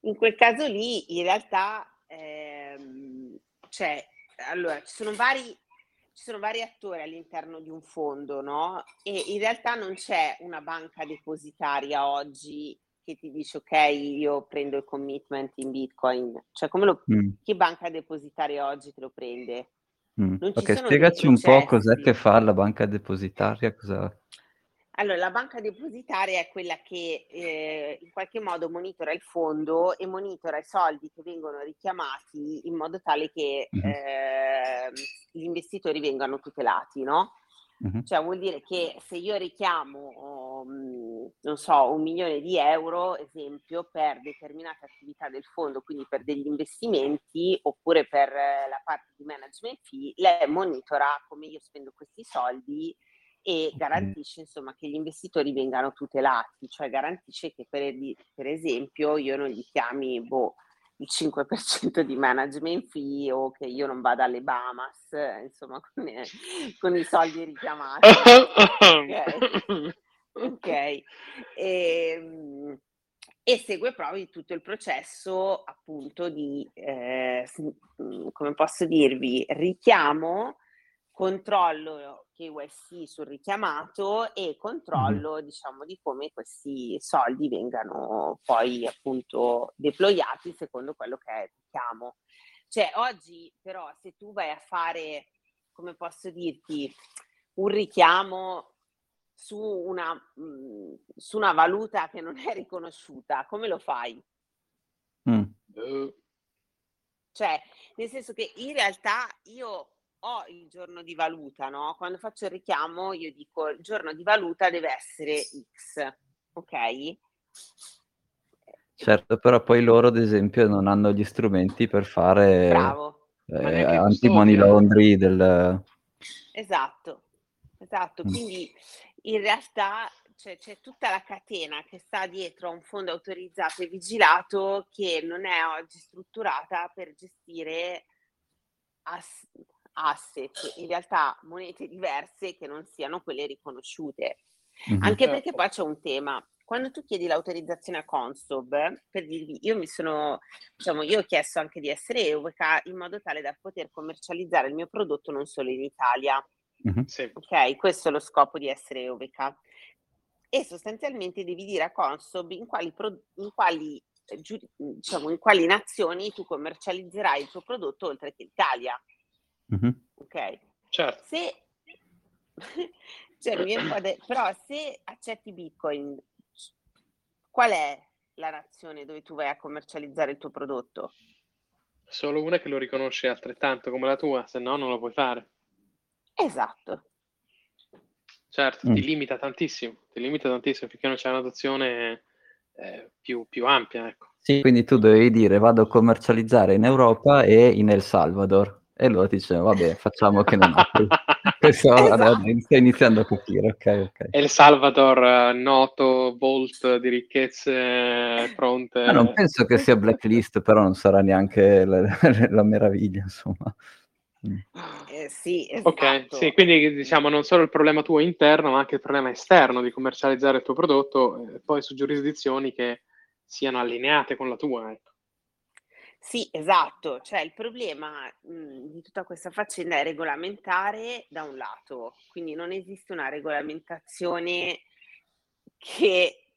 in quel caso lì, in realtà, ehm, cioè, allora, ci sono vari ci sono vari attori all'interno di un fondo, no? E in realtà non c'è una banca depositaria oggi che ti dice ok, io prendo il commitment in Bitcoin. Cioè, come lo, mm. che banca depositaria oggi te lo prende? Mm. Ok, spiegaci un po' cos'è che fa la banca depositaria. Cosa... Allora, la banca depositaria è quella che eh, in qualche modo monitora il fondo e monitora i soldi che vengono richiamati in modo tale che eh, gli investitori vengano tutelati, no? Mm-hmm. Cioè vuol dire che se io richiamo, um, non so, un milione di euro, esempio, per determinate attività del fondo, quindi per degli investimenti oppure per la parte di management fee, lei monitora come io spendo questi soldi e garantisce insomma che gli investitori vengano tutelati, cioè garantisce che per, per esempio io non gli chiami boh, il 5% di management fee o che io non vada alle Bahamas, insomma, con, con i soldi richiamati. ok. okay. E, ehm, e, segue proprio tutto il processo appunto di, eh, come posso dirvi, richiamo controllo KYC sul richiamato e controllo mm-hmm. diciamo di come questi soldi vengano poi appunto deployati secondo quello che è il richiamo. Cioè oggi però se tu vai a fare, come posso dirti, un richiamo su una, mh, mm, su una valuta che non è riconosciuta, come lo fai? Mm. Cioè, nel senso che in realtà io ho il giorno di valuta, no? Quando faccio il richiamo io dico il giorno di valuta deve essere X, ok? Certo, però poi loro ad esempio non hanno gli strumenti per fare eh, anti-money laundry del... Esatto, esatto, mm. quindi in realtà cioè, c'è tutta la catena che sta dietro a un fondo autorizzato e vigilato che non è oggi strutturata per gestire ass- asset, in realtà monete diverse che non siano quelle riconosciute. Mm-hmm. Anche certo. perché poi c'è un tema. Quando tu chiedi l'autorizzazione a Consob, per dirvi, io mi sono, diciamo, io ho chiesto anche di essere EUCA in modo tale da poter commercializzare il mio prodotto non solo in Italia. Mm-hmm. Sì. Ok, questo è lo scopo di essere EUBK. E sostanzialmente devi dire a Consob in quali, pro- in quali, eh, diciamo, in quali nazioni tu commercializzerai il tuo prodotto oltre che l'Italia. Mm-hmm. Ok? Certo. Se, cioè, de- però se accetti Bitcoin, qual è la nazione dove tu vai a commercializzare il tuo prodotto? Solo una che lo riconosce altrettanto come la tua, se no non lo puoi fare. Esatto. Certo, mm. ti limita tantissimo, ti limita tantissimo finché non c'è un'adozione eh, più, più, ampia. Ecco. Sì, quindi tu dovevi dire vado a commercializzare in Europa e in El Salvador. E loro ti dicevano, vabbè, facciamo che non apri. Questo esatto. stai iniziando a capire, ok, ok. El Salvador, eh, noto, vault di ricchezze pronte. Ma non penso che sia blacklist, però non sarà neanche la, la meraviglia, insomma. Mm. Eh, sì, esatto. Ok, sì, quindi diciamo non solo il problema tuo interno, ma anche il problema esterno di commercializzare il tuo prodotto, eh, poi su giurisdizioni che siano allineate con la tua. Ecco. Sì, esatto, cioè il problema mh, mhmm, di tutta questa faccenda è regolamentare da un lato, quindi non esiste una regolamentazione che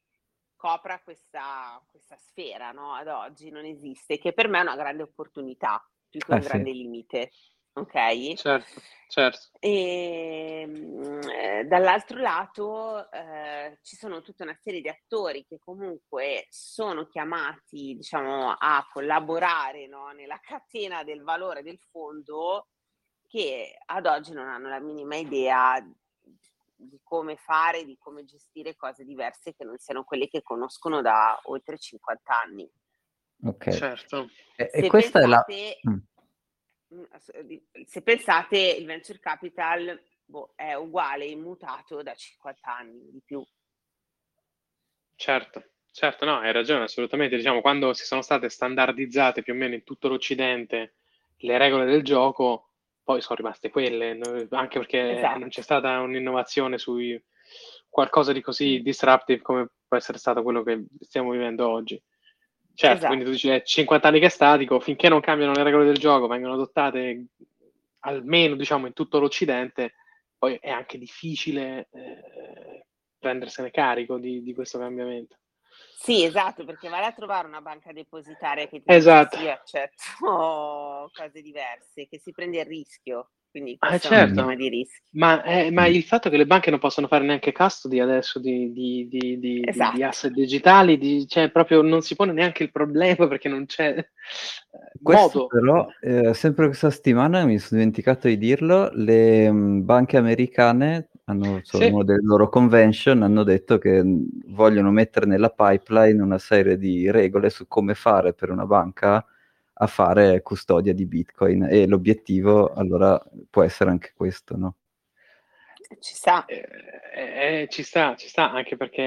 copra questa, questa sfera, no? Ad oggi non esiste, che per me è una grande opportunità più che un eh, grande sì. limite ok? Certo, certo. E ehm, eh, dall'altro lato eh, ci sono tutta una serie di attori che comunque sono chiamati, diciamo, a collaborare no, nella catena del valore del fondo che ad oggi non hanno la minima idea di come fare, di come gestire cose diverse che non siano quelle che conoscono da oltre 50 anni. Ok. Certo. E, e questa pensate, è la... Mm. Mm, se pensate, il venture capital boh, è uguale, immutato da 50 anni di più. Certo, certo, no, hai ragione, assolutamente. Diciamo, quando si sono state standardizzate più o meno in tutto l'Occidente le regole del gioco, poi sono rimaste quelle, anche perché esatto. non c'è stata un'innovazione su qualcosa di così disruptive come può essere stato quello che stiamo vivendo oggi. Certo, esatto. quindi tu dici è 50 anni che è statico, finché non cambiano le regole del gioco, vengono adottate almeno diciamo in tutto l'Occidente, poi è anche difficile eh, prendersene carico di, di, questo cambiamento. Sì, esatto, perché vai a trovare una banca depositaria che ti esatto. sì, accetto cose diverse, che si prende il rischio. Quindi ah, certo. Ma, eh, ma, il fatto che le banche non possono fare neanche custody adesso di, di, di, di esatto. asset digitali, cioè proprio non si pone neanche il problema perché non c'è eh, Questo modo. Però, eh, sempre questa settimana, mi sono dimenticato di dirlo, le mh, mm, banche americane hanno sì. uno delle loro convention hanno detto che mm, vogliono mettere nella pipeline una serie di regole su come fare per una banca a fare custodia di Bitcoin e l'obiettivo allora può essere anche questo, no? Ci sta. Eh, eh, ci sta, ci sta, anche perché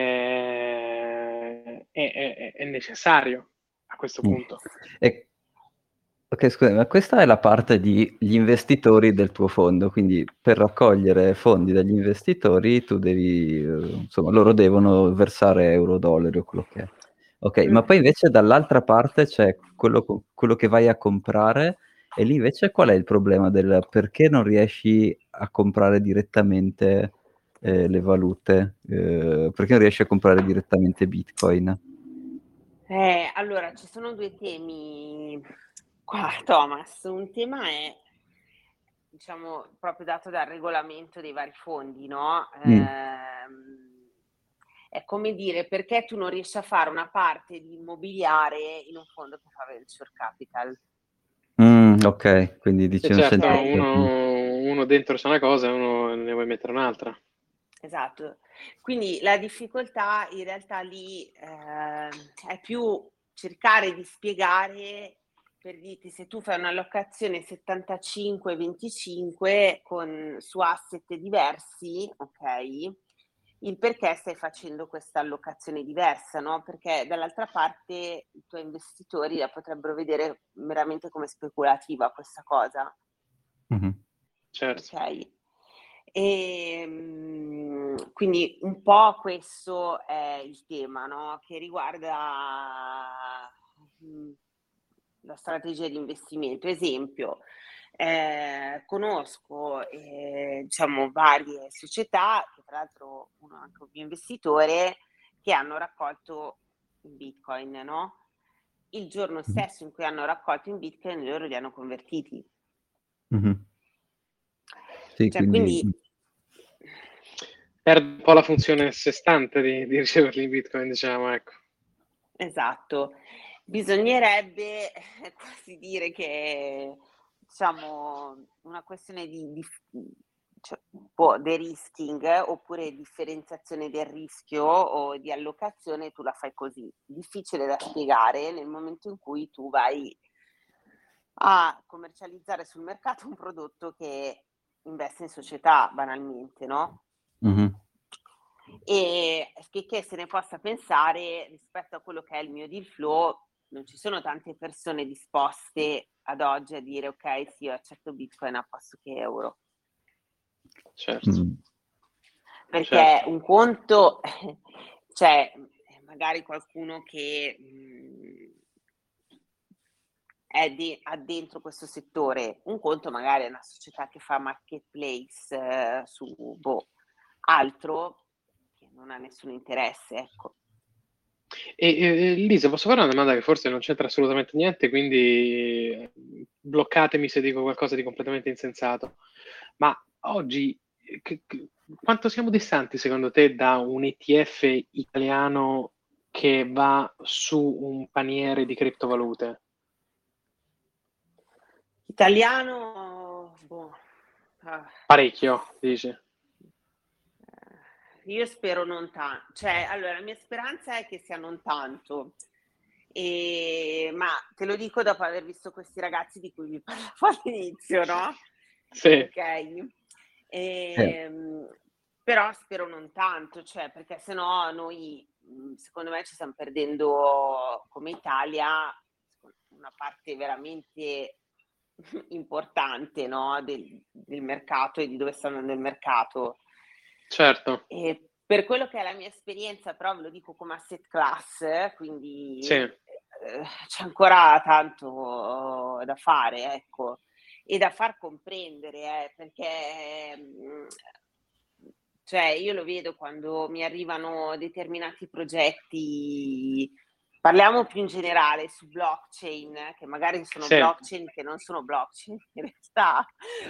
è, è, è necessario a questo mm. punto. E, ok, scusa, ma questa è la parte degli investitori del tuo fondo, quindi per raccogliere fondi dagli investitori tu devi, eh, insomma, loro devono versare euro, dollari o quello che è. Ok, ma poi invece dall'altra parte c'è quello, quello che vai a comprare e lì invece qual è il problema del perché non riesci a comprare direttamente eh, le valute? Eh, perché non riesci a comprare direttamente Bitcoin? Eh, allora, ci sono due temi qua, Thomas. Un tema è, diciamo, proprio dato dal regolamento dei vari fondi, no? Mm. Eh, è come dire perché tu non riesci a fare una parte di immobiliare in un fondo che fa venture capital. Mm, ok, quindi dici un certo, uno, uno, dentro c'è una cosa e uno ne vuoi mettere un'altra. Esatto, quindi la difficoltà in realtà lì eh, è più cercare di spiegare per dirti se tu fai un'allocazione 75-25 con, su asset diversi, ok? Il perché stai facendo questa allocazione diversa, no? Perché dall'altra parte i tuoi investitori la potrebbero vedere veramente come speculativa questa cosa. Mm-hmm. Certo. Okay. E, ehm, quindi un po' questo è il tema, no? Che riguarda la strategia di investimento. Esempio, eh, conosco eh, diciamo, varie società, che tra l'altro uno è anche un mio investitore, che hanno raccolto in Bitcoin, no? Il giorno stesso in cui hanno raccolto in Bitcoin, loro li hanno convertiti. Mm-hmm. Sì, cioè, quindi... quindi... Perde un po' la funzione a sé stante di, di riceverli in Bitcoin, diciamo, ecco. Esatto. Bisognerebbe quasi dire che diciamo, una questione di, di cioè, po' de-risking oppure differenziazione del rischio o di allocazione, tu la fai così. Difficile da spiegare nel momento in cui tu vai a commercializzare sul mercato un prodotto che investe in società banalmente, no? Mm-hmm. E che se ne possa pensare rispetto a quello che è il mio deal flow, non ci sono tante persone disposte ad oggi a dire ok, sì, io accetto Bitcoin a posto che euro. Certo. Mm. Perché certo. un conto, cioè, magari qualcuno che mh, mm, è di, ha dentro questo settore, un conto magari è una società che fa marketplace eh, su boh, altro che non ha nessun interesse, ecco. E, e, Lisa, posso fare una domanda che forse non c'entra assolutamente niente, quindi eh, bloccatemi se dico qualcosa di completamente insensato. Ma oggi che, che, quanto siamo distanti secondo te da un ETF italiano che va su un paniere di criptovalute? Italiano, boh. ah. parecchio, dici? Io spero non tanto, cioè, allora, la mia speranza è che sia non tanto, e, ma te lo dico dopo aver visto questi ragazzi di cui vi parlavo all'inizio, no? Sì. Ok. E, ehm, sì. Però spero non tanto, cioè, perché sennò noi, secondo me, ci stiamo perdendo come Italia una parte veramente importante no? del, del mercato e di dove sta andando il mercato. Certo. E per quello che è la mia esperienza, però ve lo dico come asset class, quindi sì. eh, c'è ancora tanto da fare, ecco, e da far comprendere, eh, perché mm, cioè io lo vedo quando mi arrivano determinati progetti, parliamo più in generale su blockchain, che magari sono sì. blockchain che non sono blockchain in realtà,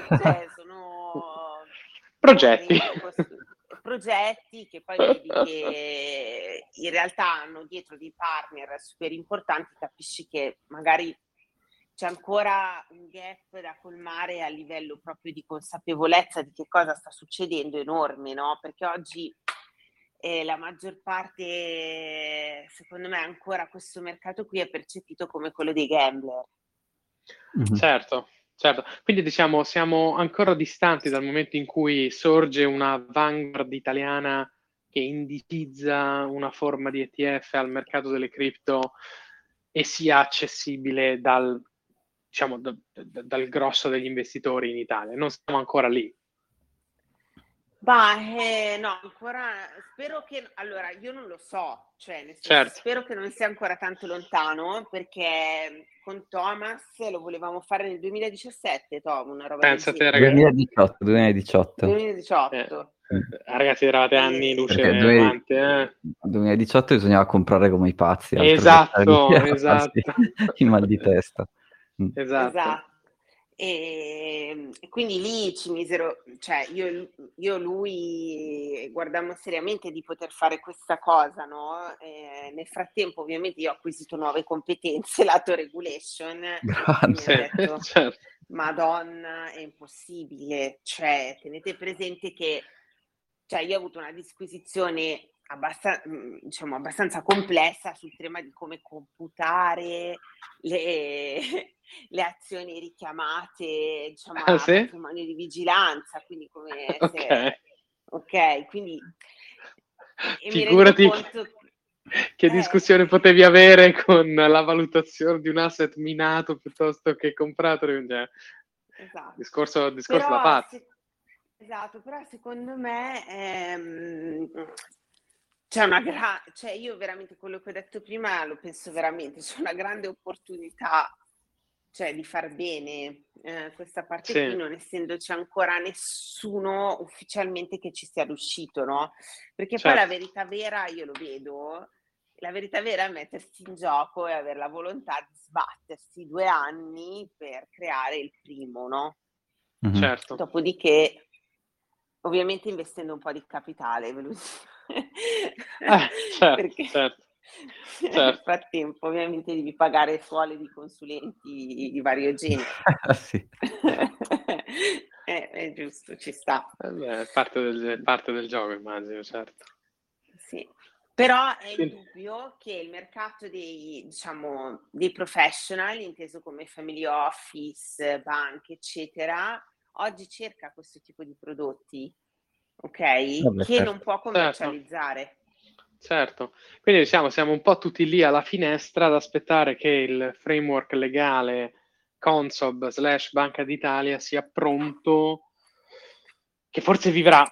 cioè sono progetti. progetti che poi vedi che in realtà hanno dietro dei partner super importanti, capisci che magari c'è ancora un gap da colmare a livello proprio di consapevolezza di che cosa sta succedendo enorme, no? Perché oggi eh, la maggior parte, secondo me, ancora questo mercato qui è percepito come quello dei gambler. Mm-hmm. Certo, Certo, quindi diciamo siamo ancora distanti dal momento in cui sorge una vanguard italiana che indicizza una forma di ETF al mercato delle cripto e sia accessibile dal, diciamo, da, da, dal grosso degli investitori in Italia. Non siamo ancora lì. Bah, eh, no, ancora spero che allora io non lo so, cioè nel senso, certo. spero che non sia ancora tanto lontano perché con Thomas lo volevamo fare nel 2017, Tom, una roba Pensate, ragazzi. 2018, 2018. 2018. Eh, ragazzi, eravate anni luce avanti, eh. 2018 bisognava comprare come i pazzi. Esatto, esatto. In mal di testa. Mm. Esatto. esatto. E, ehm, e, quindi lì ci misero, cioè io, io lui guardammo seriamente di poter fare questa cosa, no? E nel frattempo ovviamente io ho acquisito nuove competenze lato regulation. Grazie, detto, certo. Madonna, è impossibile, cioè tenete presente che cioè, io ho avuto una disquisizione mm, diciamo, abbastanza complessa sul tema di come computare le, le azioni richiamate diciamo, ah, sì? patrimonio di vigilanza, quindi come okay. se, ok, quindi figurati conto... che eh. discussione potevi avere con la valutazione di un asset minato piuttosto che comprato, cioè, esatto. discorso, discorso da pazzi. Se... Esatto, però secondo me ehm, c'è una grande, cioè io veramente quello che ho detto prima lo penso veramente, c'è una grande opportunità cioè di far bene eh, questa parte sì. qui, non essendoci ancora nessuno ufficialmente che ci sia riuscito, no? Perché certo. poi la certo. verità vera, io lo vedo, la verità vera è mettersi in gioco e avere la volontà di sbattersi due anni per creare il primo, no? Mm-hmm. Certo. Dopodiché, ovviamente investendo un po' di capitale, ve lo dico. Eh, certo, Perché... certo. Certo. Nel frattempo, ovviamente, devi pagare scuole di consulenti di vario genere. sì. è, è, giusto, ci sta. Eh è parte del, parte del gioco, immagino, certo. Sì. Però è indubbio che il mercato dei, diciamo, dei professional, inteso come family office, banche, eccetera, oggi cerca questo tipo di prodotti, ok? Vabbè, che certo. non può certo. commercializzare. Certo. Certo, quindi diciamo siamo un po' tutti lì alla finestra ad aspettare che il framework legale Consob slash Banca d'Italia sia pronto, che forse vivrà,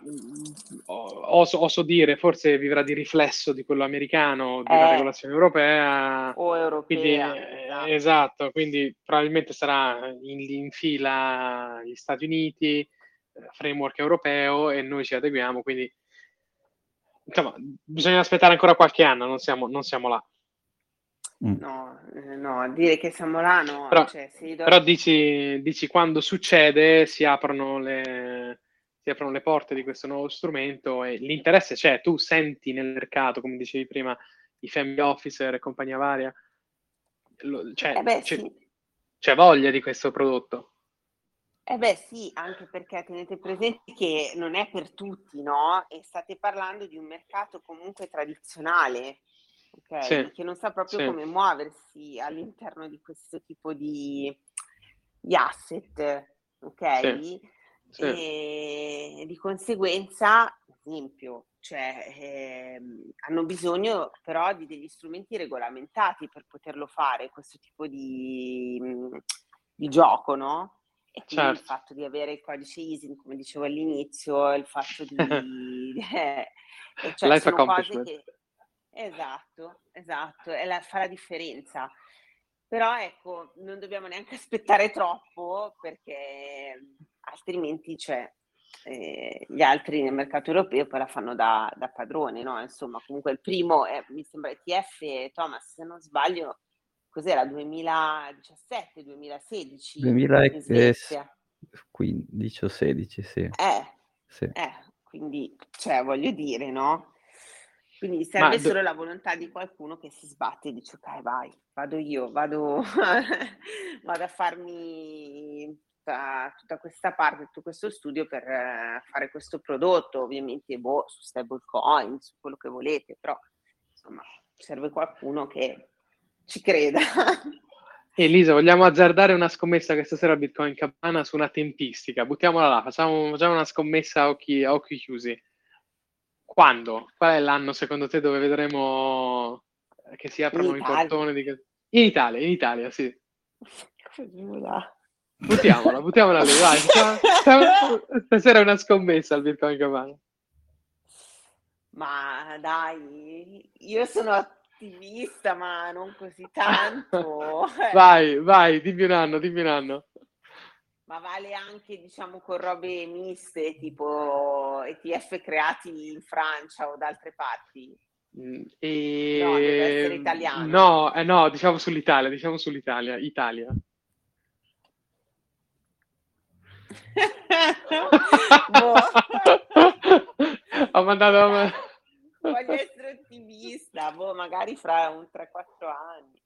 oso, oso dire, forse vivrà di riflesso di quello americano, della eh, regolazione europea. O europea. Quindi, esatto. esatto, quindi probabilmente sarà in, in fila gli Stati Uniti, eh, framework europeo e noi ci adeguiamo, quindi insomma, bisogna aspettare ancora qualche anno, non siamo, non siamo là. Mm. No, eh, no, dire che siamo là no. Però, cioè, do... però dici, dici, quando succede si aprono, le, si aprono le porte di questo nuovo strumento e l'interesse c'è, tu senti nel mercato, come dicevi prima, i family officer e compagnia varia, lo, cioè, eh beh, c'è, sì. c'è voglia di questo prodotto. Eh beh sì, anche perché tenete presente che non è per tutti, no? E state parlando di un mercato comunque tradizionale, ok? Sì. Che non sa proprio sì. come muoversi all'interno di questo tipo di, di asset, ok? Sì. E di conseguenza, ad esempio, cioè, eh, hanno bisogno però di degli strumenti regolamentati per poterlo fare, questo tipo di, di gioco, no? E quindi certo. il fatto di avere il codice ISIN, come dicevo all'inizio, il fatto di... eh, cioè Life sono cose che... Esatto, esatto, e la, fa la differenza. Però ecco, non dobbiamo neanche aspettare troppo perché altrimenti cioè, eh, gli altri nel mercato europeo poi la fanno da, da padrone, no? Insomma, comunque il primo è, mi sembra ETF, Thomas, se non sbaglio, cos'era 2017, 2016 2015 o 16, sì. Eh, sì. eh, quindi, cioè, voglio dire, no? Quindi serve Ma solo do... la volontà di qualcuno che si sbatte e dice ok vai, vado io, vado, vado a farmi tutta, tutta, questa parte, tutto questo studio per uh, fare questo prodotto, ovviamente boh, su stablecoin, su quello che volete, però insomma serve qualcuno che ci creda. Elisa, vogliamo azzardare una scommessa questa sera a Bitcoin Cabana su una tempistica? Buttiamola là, facciamo, facciamo una scommessa a occhi, a occhi, chiusi. Quando? Qual è l'anno secondo te dove vedremo che si aprono i portoni? Di... In Italia, in Italia, sì. Buttiamola, buttiamola lì, vai. Stasera è una scommessa al Bitcoin Cabana. Ma dai, io sono ottimista, ma non così tanto. vai, vai, dimmi un anno, dimmi un anno. Ma vale anche, diciamo, con robe miste, tipo ETF creati in Francia o da altre parti? Mm, e... No, deve essere italiano. No, eh, no, diciamo sull'Italia, diciamo sull'Italia, Italia. boh. Ho mandato... Voglio essere ottimista, boh, magari fra un 3-4 anni.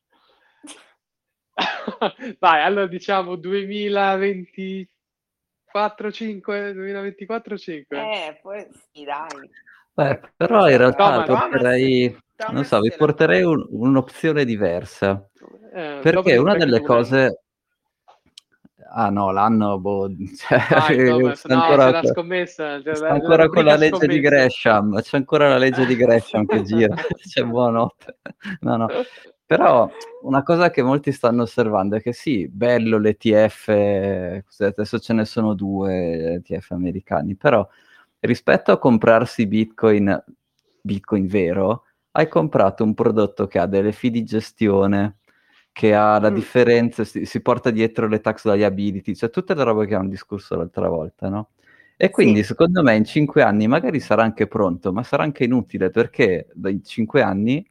Vai, allora diciamo 2024 5 2024 5. Eh, poi sì, dai. Beh, però in realtà Thomas, porterei, Thomas, non so, vi porterei un, un'opzione diversa. Eh, perché una delle cose Ah no, l'anno, boh, cioè, Vai, Thomas, no, ancora, la scommessa, cioè, sta ancora la con la legge scommessa. di Gresham, c'è ancora la legge di Gresham che gira, c'è buonanotte. No, no. Però una cosa che molti stanno osservando è che sì, bello l'ETF, adesso ce ne sono due ETF americani, però rispetto a comprarsi Bitcoin, Bitcoin vero, hai comprato un prodotto che ha delle fee di gestione, che ha la mm. differenza, si, si, porta dietro le tax liability, cioè tutte le robe che hanno discusso l'altra volta, no? E quindi sì. secondo me in cinque anni magari sarà anche pronto, ma sarà anche inutile perché dai cinque anni,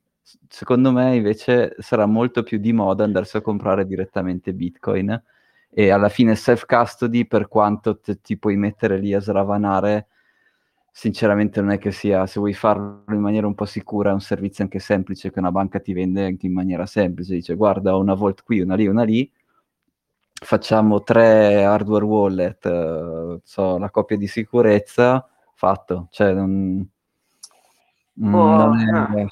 secondo me invece sarà molto più di moda andarsi a comprare direttamente Bitcoin e alla fine self-custody per quanto te, ti puoi mettere lì a sravanare sinceramente non è che sia, se vuoi farlo in maniera un po' sicura, è un servizio anche semplice che una banca ti vende anche in maniera semplice, dice guarda una volt qui, una lì, una lì, facciamo tre hardware wallet, uh, so, la copia di sicurezza, fatto, cioè non, oh, non è... No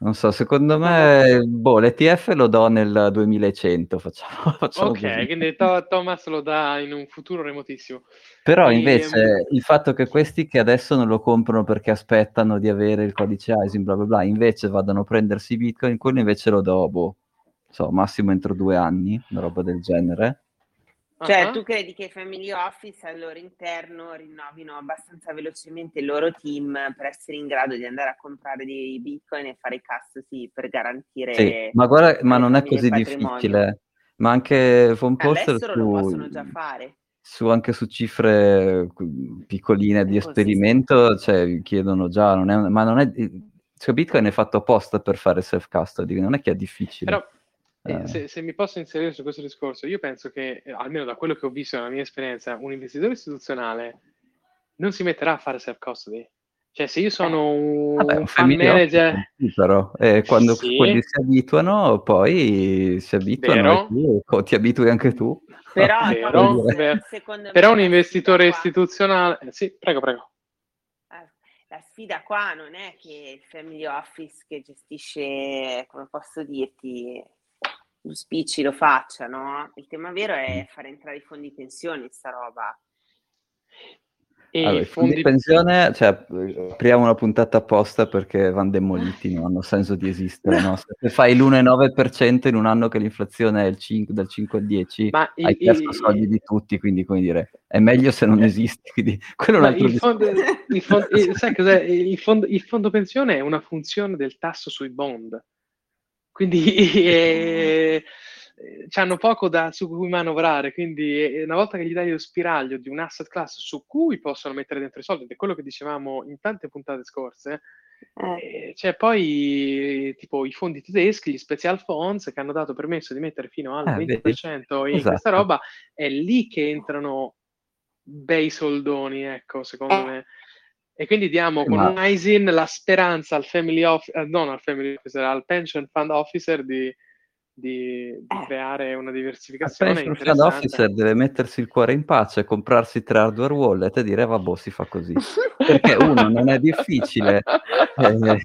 non so, secondo me, boh, l'ETF lo do nel 2100, facciamo, facciamo Ok, così. quindi to- Thomas lo dà in un futuro remotissimo. Però e, invece um... il fatto che questi che adesso non lo comprano perché aspettano di avere il codice ISIN, bla bla bla, invece vadano a prendersi Bitcoin, quello invece lo do, boh, so, massimo entro due anni, una roba del genere. Cioè, uh-huh. tu credi che i family office al loro interno rinnovino abbastanza velocemente il loro team per essere in grado di andare a comprare dei bitcoin e fare i custody per garantire. Sì, ma guarda, ma non è così difficile. Ma anche Phone Poster su, lo possono già fare. Su, anche su cifre piccoline di esperimento, cioè, chiedono già, non è, ma non è. Cioè, Bitcoin è fatto apposta per fare self custody, non è che è difficile. Però eh. Se, se, mi posso inserire su questo discorso, io penso che, eh, almeno da quello che ho visto nella mia esperienza, un investitore istituzionale non si metterà a fare self-custody. Cioè, se io sono un, Vabbè, un fan manager... Sì, però, eh, quando sì. quelli si abituano, poi si abituano tu, ti abitui anche tu. Però, vero, vero. però un investitore istituzionale... Sì, prego, prego eh, la sfida qua non è che il family office che gestisce, come posso dirti, spicci lo faccia, no? Il tema vero è fare entrare i fondi pensione, sta roba. E allora, i fondi di pensione, cioè, apriamo una puntata apposta perché vanno demoliti, non hanno senso di esistere. No? Se fai l'1,9% in un anno che l'inflazione è il 5, dal 5 al 10, Ma hai i, perso i, soldi di tutti, quindi come dire, è meglio se non esiste. Quindi, quello è un altro il fondo, il fondo, il, sai cos'è? Il fondo, il fondo pensione è una funzione del tasso sui bond. Quindi eh, hanno poco da, su cui manovrare, quindi eh, una volta che gli dai lo spiraglio di un asset class su cui possono mettere dentro i soldi, ed è quello che dicevamo in tante puntate scorse, eh, c'è poi tipo i fondi tedeschi, gli special funds che hanno dato permesso di mettere fino al ah, 20% vedi? in esatto. questa roba, è lì che entrano bei soldoni, ecco, secondo me. E quindi diamo con Ma... un ISIN la speranza al family officer, eh, non al family officer, al pension fund officer di, di, di eh. creare una diversificazione. Il pension fund officer deve mettersi il cuore in pace, comprarsi tre hardware wallet e dire vabbè si fa così. Perché uno non è difficile. eh,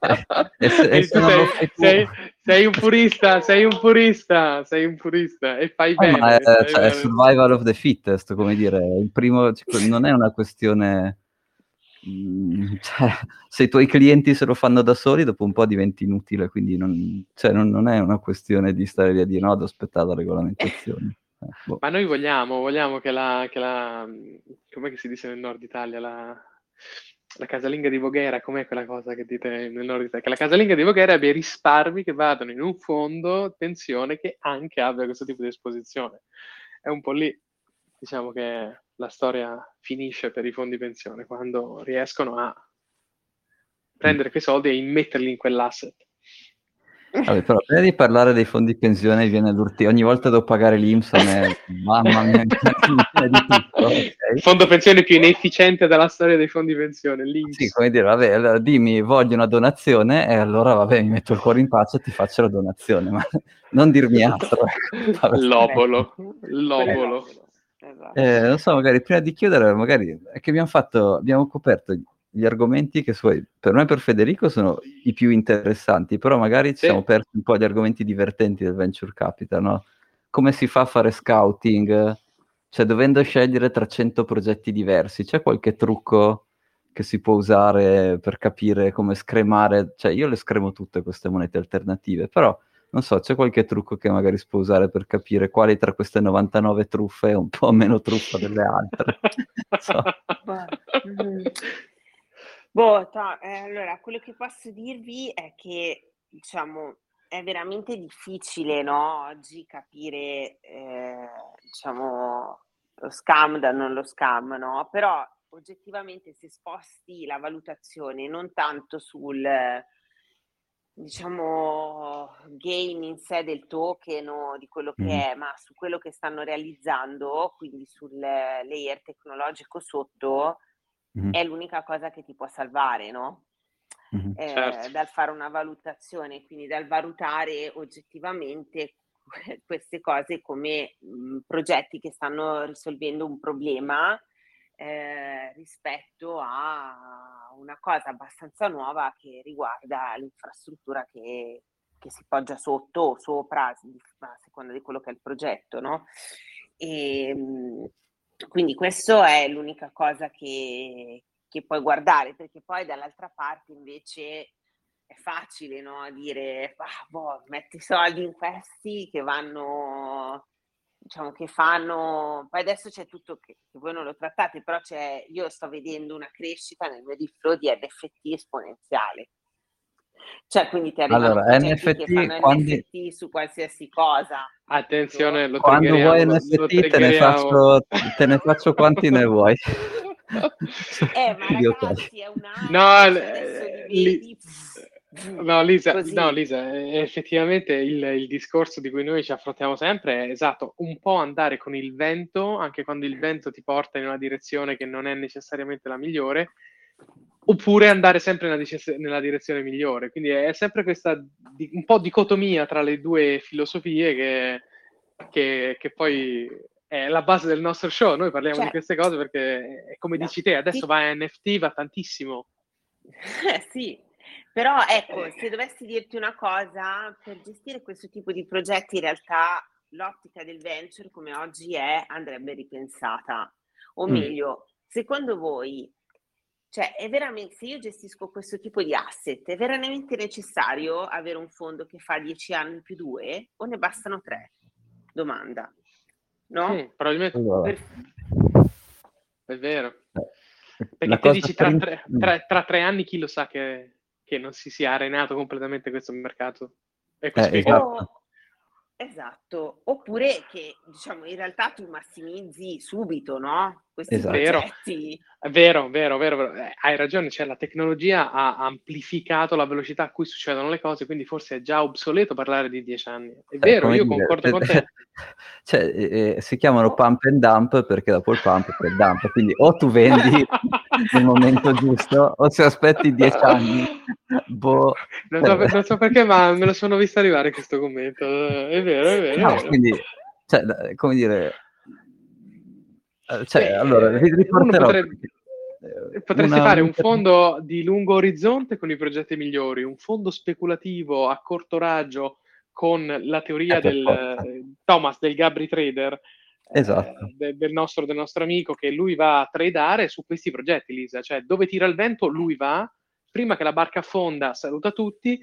e se, e se sei, sei, sei, un purista, sei un purista, sei un purista e fai ah, bene. È, cioè, è survival of the fittest, come dire, il primo, cioè, non è una questione Mm, cioè, se i tuoi clienti se lo fanno da soli, dopo un po' diventi inutile, quindi non, cioè, non, non è una questione di stare lì a dire no, ad aspettare la regolamentazione. Eh, boh. Ma noi vogliamo, vogliamo che la, che la, come si dice nel nord Italia, la, la casalinga di Voghera, com'è quella cosa che dite nel nord Italia? Che la casalinga di Voghera abbia risparmi che vadano in un fondo pensione che anche abbia questo tipo di esposizione. È un po' lì, diciamo che la storia finisce per i fondi pensione, quando riescono a prendere quei soldi e immetterli in quell'asset. Vabbè, però prima di parlare dei fondi pensione viene l'urti ogni volta devo pagare l'Inps è... mamma mia di tutto, okay. il fondo pensione più inefficiente della storia dei fondi pensione l'Inps sì come dire vabbè allora, dimmi voglio una donazione e allora vabbè mi metto il cuore in pace e ti faccio la donazione ma non dirmi altro ecco. l'obolo l'obolo Esatto. Eh, non so, magari prima di chiudere, magari è che abbiamo fatto, abbiamo coperto gli argomenti che suoi, per me e per Federico sono i più interessanti, però magari ci sì. siamo persi un po' di argomenti divertenti del venture capital, no? Come si fa a fare scouting? Cioè, dovendo scegliere tra 100 progetti diversi, c'è qualche trucco che si può usare per capire come scremare? Cioè, io le scremo tutte queste monete alternative, però non so, c'è qualche trucco che magari si può usare per capire quali tra queste 99 truffe è un po' meno truffa delle altre. so. boh, to, eh, allora, quello che posso dirvi è che, diciamo, è veramente difficile no, oggi capire, eh, diciamo, lo scam da non lo scam, no? Però oggettivamente se sposti la valutazione non tanto sul diciamo gain in sé del token o di quello che mm. è, ma su quello che stanno realizzando, quindi sul layer tecnologico sotto, mm. è l'unica cosa che ti può salvare, no? Mm-hmm. Eh, certo. Dal fare una valutazione, quindi dal valutare oggettivamente queste cose come mh, progetti che stanno risolvendo un problema eh, rispetto a una cosa abbastanza nuova che riguarda l'infrastruttura che, che si poggia sotto o sopra, a seconda di quello che è il progetto, no? E, ehm, quindi questo è l'unica cosa che, che puoi guardare, perché poi dall'altra parte invece è facile no? dire, ah, boh, metti soldi in questi che vanno diciamo che fanno, poi adesso c'è tutto che, che, voi non lo trattate, però c'è, io sto vedendo una crescita nel mio flow di NFT esponenziale. Cioè, quindi ti arrivano allora, NFT, che fanno quando... NFT su qualsiasi cosa. Attenzione, lo Quando vuoi NFT lo te, ne faccio, te ne faccio quanti ne vuoi. eh, ma ragazzi, è un no, eh, li... No Lisa, no, Lisa, effettivamente il, il, discorso di cui noi ci affrontiamo sempre è esatto, un po' andare con il vento, anche quando il vento ti porta in una direzione che non è necessariamente la migliore, oppure andare sempre nella, nella direzione migliore. Quindi è sempre questa di, un po' dicotomia tra le due filosofie che, che, che, poi è la base del nostro show. Noi parliamo certo. di queste cose perché, è come dici te, adesso va a NFT, va tantissimo. Eh, sì, però ecco, se dovessi dirti una cosa, per gestire questo tipo di progetti in realtà l'ottica del venture come oggi è andrebbe ripensata. O mm. meglio, secondo voi, cioè è veramente, se io gestisco questo tipo di asset, è veramente necessario avere un fondo che fa 10 anni più 2 o ne bastano 3? Domanda. No? Mm, probabilmente. Per... È vero. Eh, Perché te dici tra, tre, tra, tra tre anni chi lo sa che che non si sia arenato completamente questo mercato. Eh, esatto. esatto. Oppure che diciamo in realtà tu massimizzi subito, no? Questi esatto. progetti. È vero, vero, vero, vero. Eh, hai ragione, cioè la tecnologia ha amplificato la velocità a cui succedono le cose, quindi forse è già obsoleto parlare di dieci anni. È eh, vero, io dire, concordo con te. Cioè, eh, si chiamano pump and dump perché dopo il pump c'è il dump, quindi o tu vendi nel momento giusto o se aspetti dieci anni. Boh. Non, so, non so perché, ma me lo sono visto arrivare questo commento. È vero, è vero. No, quindi, cioè, come dire eh, cioè, Beh, allora, riporterò... Potrebbe, potresti una... fare un fondo di lungo orizzonte con i progetti migliori, un fondo speculativo a corto raggio con la teoria eh, del eh, Thomas, del Gabri Trader, eh, esatto. eh, de, del, nostro, del, nostro, amico, che lui va a tradare su questi progetti, Lisa. Cioè, dove tira il vento, lui va, prima che la barca affonda, saluta tutti,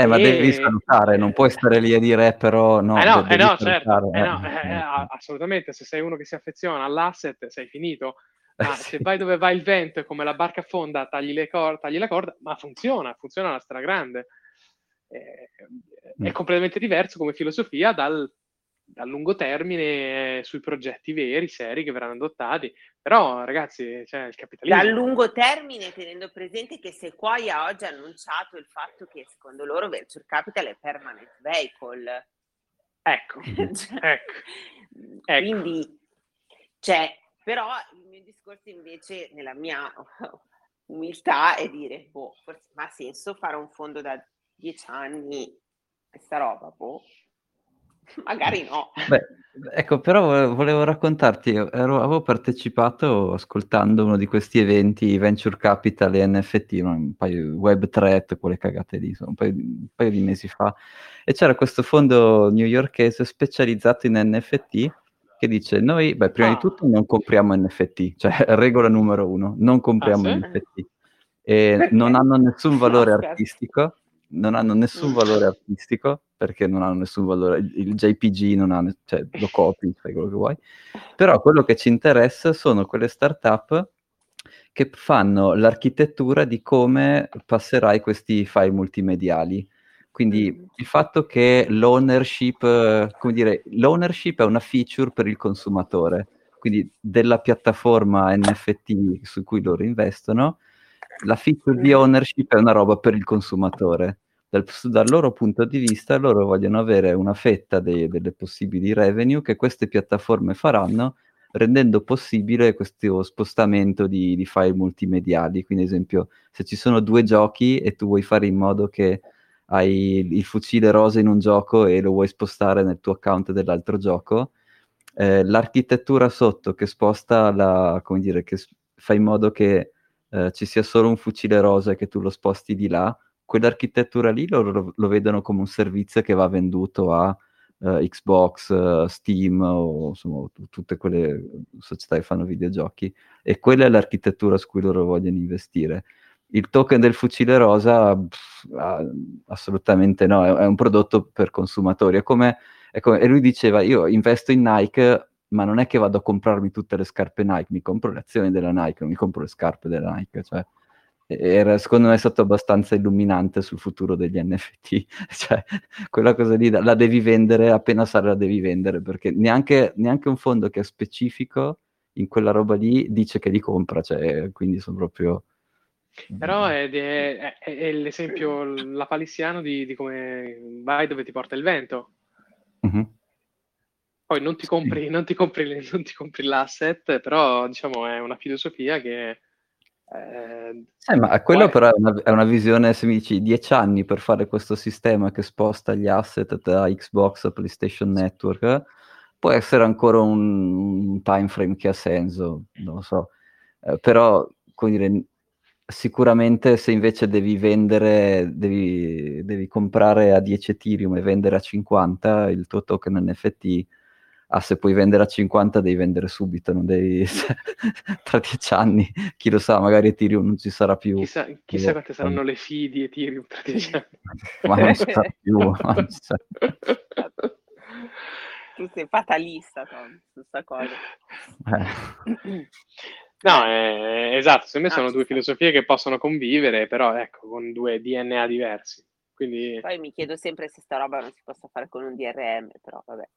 eh, ma e... devi salutare, non puoi stare lì a dire però no. Eh no, eh no certo, eh no, eh, eh, assolutamente, se sei uno che si affeziona all'asset sei finito. Ma sì. se vai dove va il vento e come la barca affonda tagli, le cor- tagli la corda, ma funziona, funziona alla stragrande. Eh, mm. È completamente diverso come filosofia dal a lungo termine sui progetti veri, seri che verranno adottati. Però, ragazzi, cioè, il capitalismo... Da lungo termine, tenendo presente che Sequoia oggi ha annunciato il fatto che secondo loro Venture Capital è permanent vehicle. Ecco, cioè, ecco. ecco. Quindi, cioè, però il mio discorso invece, nella mia umiltà, è dire, boh, forse ha senso fare un fondo da dieci anni, questa roba, boh magari no. Beh, ecco, però volevo raccontarti, ero, avevo partecipato ascoltando uno di questi eventi Venture Capital e NFT, un paio Web Threat, quelle cagate lì, un paio, un paio di mesi fa, e c'era questo fondo newyorkese specializzato in NFT che dice noi, beh, prima ah. di tutto non compriamo NFT, cioè regola numero uno, non compriamo ah, sì? NFT. E non hanno nessun valore artistico, non hanno nessun valore artistico perché non hanno nessun valore, il JPG non ha, cioè lo copi, fai quello che vuoi, però quello che ci interessa sono quelle startup che fanno l'architettura di come passerai questi file multimediali. Quindi mm. il fatto che l'ownership, come dire, l'ownership è una feature per il consumatore, quindi della piattaforma NFT su cui loro investono, la feature di mm. ownership è una roba per il consumatore. Dal, dal loro punto di vista, loro vogliono avere una fetta dei, delle possibili revenue che queste piattaforme faranno, rendendo possibile questo spostamento di, di file multimediali. Quindi, ad esempio, se ci sono due giochi e tu vuoi fare in modo che hai il fucile rosa in un gioco e lo vuoi spostare nel tuo account dell'altro gioco, eh, l'architettura sotto che sposta la, come dire, che fa in modo che eh, ci sia solo un fucile rosa e che tu lo sposti di là, quell'architettura lì lo, lo vedono come un servizio che va venduto a uh, Xbox, uh, Steam o insomma t- tutte quelle società che fanno videogiochi e quella è l'architettura su cui loro vogliono investire il token del fucile rosa pff, assolutamente no, è, è, un prodotto per consumatori. È come, come, e lui diceva, io investo in Nike, ma non è che vado a comprarmi tutte le scarpe Nike, mi compro le azioni della Nike, non mi compro le scarpe della Nike. Cioè, era, secondo me è stato abbastanza illuminante sul futuro degli NFT. cioè, quella cosa lì la devi vendere appena sarà la devi vendere, perché neanche, neanche un fondo che è specifico in quella roba lì dice che li compra, cioè, quindi sono proprio però è, è, è, è l'esempio, la palissiano di, di, come vai dove ti porta il vento. Mm-hmm. Poi non ti, compri, sì. non, ti compri, non ti compri l'asset, però diciamo è una filosofia che... Eh, eh, ma quello poi... però è una, è una, visione, se mi dici, dieci anni per fare questo sistema che sposta gli asset da Xbox a PlayStation Network, può essere ancora un, un time frame che ha senso, non lo so. Eh, però, come dire, sicuramente se invece devi vendere, devi, devi, comprare a 10 Ethereum e vendere a 50, il tuo token NFT, ah, se puoi vendere a 50 devi vendere subito, non devi... tra 10 anni, chi lo sa, magari Ethereum non ci sarà più. Chissà, chissà quante saranno le fee di Ethereum tra 10 anni. ma non si sa più. Non si sa. Tu sei fatalista, Tom, su questa cosa. Eh. No, eh, esatto, secondo me sono due filosofie che possono convivere, però ecco, con due DNA diversi. Quindi... Poi mi chiedo sempre se sta roba non si possa fare con un DRM, però vabbè,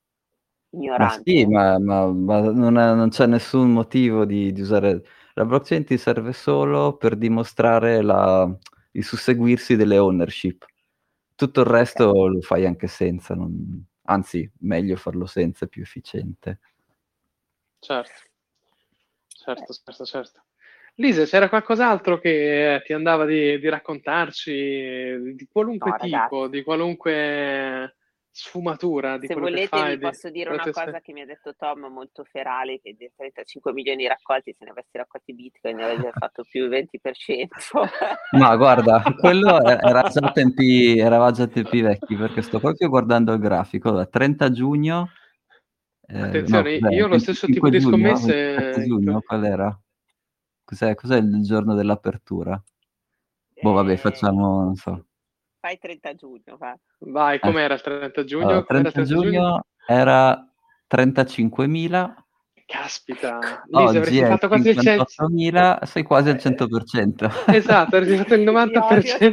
ignorante. Ma sì, ma, ma, ma non, è, non, c'è nessun motivo di, di, usare... La blockchain ti serve solo per dimostrare la, il susseguirsi delle ownership. Tutto il resto okay. lo fai anche senza, non... anzi, meglio farlo senza, è più efficiente. Certo certo, certo, certo. Lisa, c'era qualcos'altro che ti andava di, di raccontarci di qualunque no, tipo, di qualunque sfumatura di Se volete vi posso dire una cosa che mi ha detto Tom molto ferale, che di 35 milioni raccolti, se ne avessi raccolti bitcoin ne avrebbe fatto più il 20%. Ma guarda, quello era già tempi, eravamo già tempi vecchi, perché sto proprio guardando il grafico, da 30 giugno eh, Attenzione, no, io ho lo stesso tipo di scommesse. Giugno, qual era? Cos'è, cos'è, il giorno dell'apertura? Eh, boh, vabbè, facciamo, non so. Fai 30 giugno, va. Vai, com'era il 30 giugno? Allora, 30, 30 giugno, giugno era 35.000. Caspita, Lisa, Oggi è fatto quasi il 100.000, sei quasi al 100%. Esatto, hai fatto il 90%.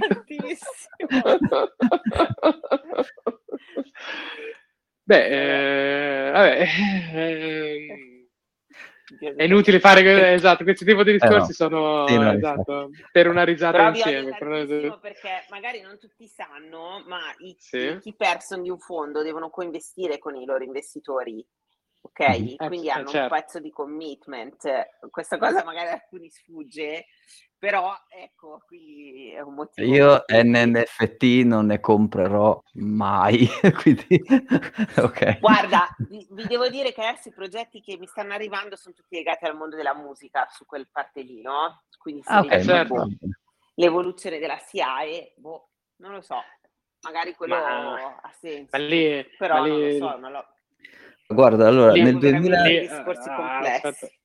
Beh, eh, vabbè, eh, è inutile fare esatto, questo tipo di discorsi eh no. sono sì, no, esatto, per una risata Però insieme. Per Perché magari non tutti sanno, ma i, sì. key person di un fondo devono coinvestire con i loro investitori. Ok, mm-hmm. quindi hanno certo. un pezzo di commitment. Questa cosa magari a alcuni sfugge, però ecco, qui è un motivo. Io NFT non ne comprerò mai, quindi ok. Guarda, vi, vi, devo dire che adesso i progetti che mi stanno arrivando sono tutti legati al mondo della musica, su quel parte lì, no? Quindi ah, okay, certo. boh, l'evoluzione della SIAE, boh, non lo so, magari quello ma, ha senso, ma lì, però ma lì... non lo so, ma lo... Guarda, allora, lì, nel 2000... Lì, discorsi ah, complessi. Aspetta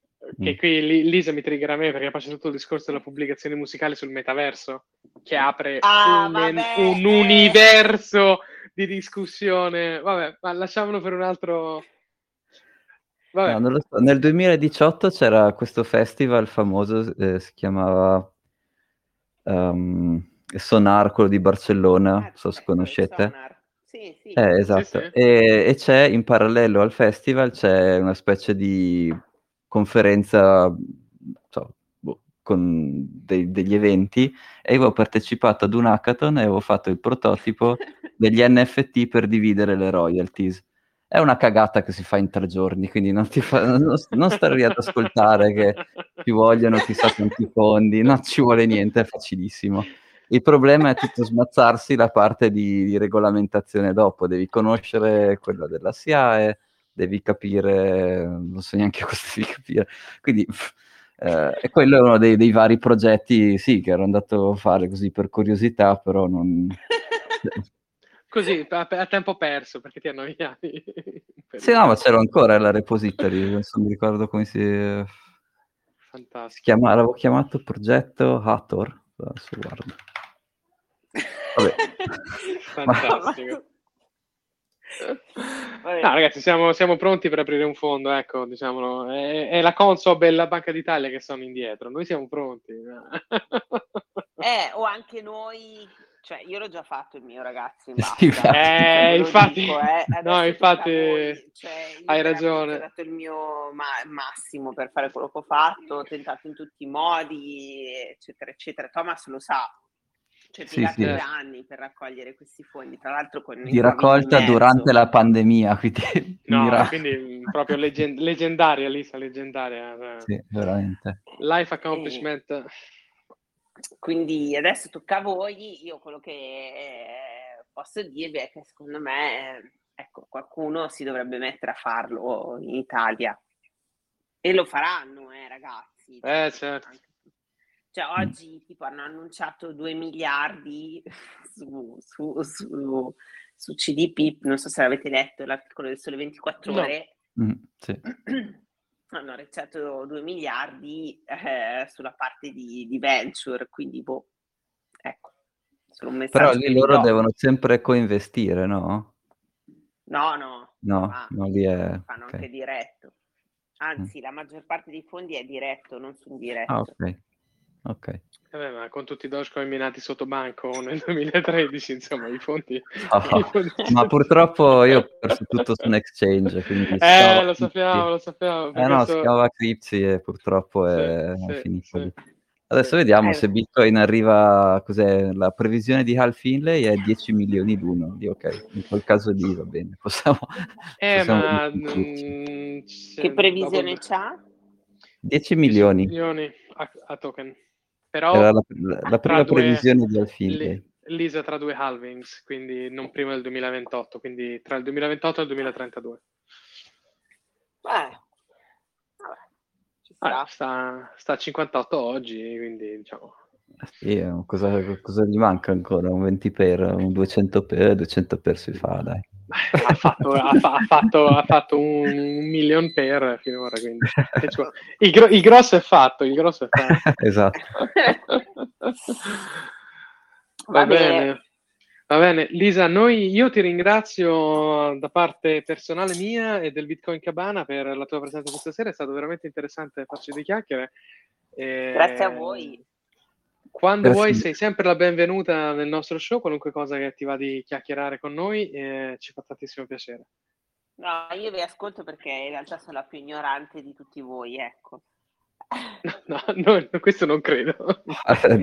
che mm. qui Lisa mi triggerà a me perché faccio tutto il discorso della pubblicazione musicale sul metaverso, che apre ah, un, un, universo di discussione. Vabbè, ma lasciamolo per un altro. No, so. Nel 2018 c'era questo festival famoso, eh, si chiamava um, Sonar, quello di Barcellona, non so se ecco, conoscete. Sonar. Sì, sì. Eh, esatto. Sì, sì. E, e c'è in parallelo al festival c'è una specie di conferenza so, boh, con dei- degli eventi e io avevo partecipato ad un hackathon e avevo fatto il prototipo degli NFT per dividere le royalties. È una cagata che si fa in tre giorni, quindi non, ti fa, non, non stare lì ad ascoltare che ci vogliono chissà quanti fondi, non ci vuole niente, è facilissimo. Il problema è tutto smazzarsi la parte di, di regolamentazione dopo, devi conoscere quella della SIAE, devi capire, non so neanche cosa devi capire, quindi eh, e quello è uno dei, dei vari progetti, sì, che ero andato a fare così per curiosità, però non... Così, a, a tempo perso, perché ti annoiavi. Sì, no, ma c'ero ancora la repository, non mi ricordo come si, si Fantastico. chiama, l'avevo chiamato progetto Hathor, adesso guardo. Vabbè. Fantastico. Vabbè. No, ragazzi, siamo, siamo pronti per aprire un fondo, ecco, diciamolo. È, è la Consob e la Banca d'Italia che sono indietro, noi siamo pronti. Eh, o anche noi, cioè io l'ho già fatto il mio ragazzi, Sì. Eh, lo infatti- dico, eh, no, infatti, voi. Cioè, io hai ragione. Ho dato il mio ma- massimo per fare quello che ho fatto, ho tentato in tutti i modi, eccetera, eccetera. Thomas lo sa. Cioè, Sì, sì. da anni per raccogliere questi fondi, tra l'altro con di raccolta durante la pandemia, quindi No, mira- quindi mh, proprio leggen- leggendaria, Lisa, leggendaria. eh. sì, veramente. Life accomplishment. Quindi adesso tocca a voi, io quello che eh, posso dirvi è che secondo me, eh, ecco, qualcuno si dovrebbe mettere a farlo in Italia. E lo faranno, eh, ragazzi. Eh, certo. Anche- Cioè, oggi tipo hanno annunciato 2 miliardi su, su, su, su CDP, non so se l'avete letto, l'articolo del Sole 24 No. Ore, Mm, sì. hanno annunciato 2 miliardi eh, sulla parte di, di venture, quindi boh, ecco, Però lì loro do. devono sempre coinvestire, no? No, no, No, ah, no, lì è... fanno ok. anche diretto. Anzi, la maggior parte dei fondi è diretto, non su indiretto. Ah, ok. Ok. Vabbè, ma con tutti i Dogecoin minati sotto banco nel 2013, insomma, i fondi... I fondi- Ma purtroppo io ho perso tutto su un exchange, quindi... Eh, lo sappiamo, lo sappiamo. Eh no, questo- si chiamava Cripsy e purtroppo è, Sì, è sì, finito sì. lì. Adesso Sì. vediamo Eh. se Bitcoin arriva, cos'è, la previsione di Hal Finlay è 10 milioni l'uno. Lì, ok, in quel caso lì va bene, possiamo... Eh, possiamo ma... mm, Che previsione dopo- c'ha? 10 milioni milioni a, a token. Però era la, la- la prima due- previsione di li- Lisa tra due halvings, quindi non prima del 2028, quindi tra il 2028 e il 2032. Eh, vabbè, ci sta. Ah, sta, sta a 58 oggi, quindi diciamo... Sì, cosa, cosa gli manca ancora? Un 20 per, un 200 per, 200 per si fa, dai. Ha fatto, ha, fa- ha fatto, ha fatto un, un million per finora, quindi il, gro- il grosso è fatto, il grosso è fatto. esatto. Va Va bene. bene. Va bene, Lisa, noi, io ti ringrazio da parte personale mia e del Bitcoin Cabana per la tua presenza questa sera, è stato veramente interessante farci due chiacchiere. E Grazie a voi. Quando Grazie vuoi sei sempre la benvenuta nel nostro show, qualunque cosa che ti va di chiacchierare con noi, eh, ci fa tantissimo piacere. No, io vi ascolto perché in realtà sono la più ignorante di tutti voi, ecco. No, no, questo non credo.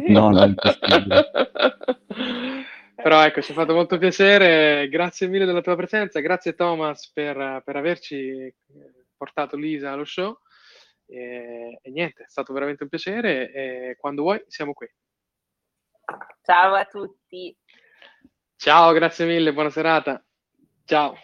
no, no, è impossibile. Però ecco, ci ha fatto molto piacere, grazie mille della tua presenza, grazie Thomas per, per averci eh, portato Lisa allo show e, e niente, è stato veramente un piacere e quando vuoi siamo qui. Ciao a tutti. Ciao, grazie mille, buona serata. Ciao.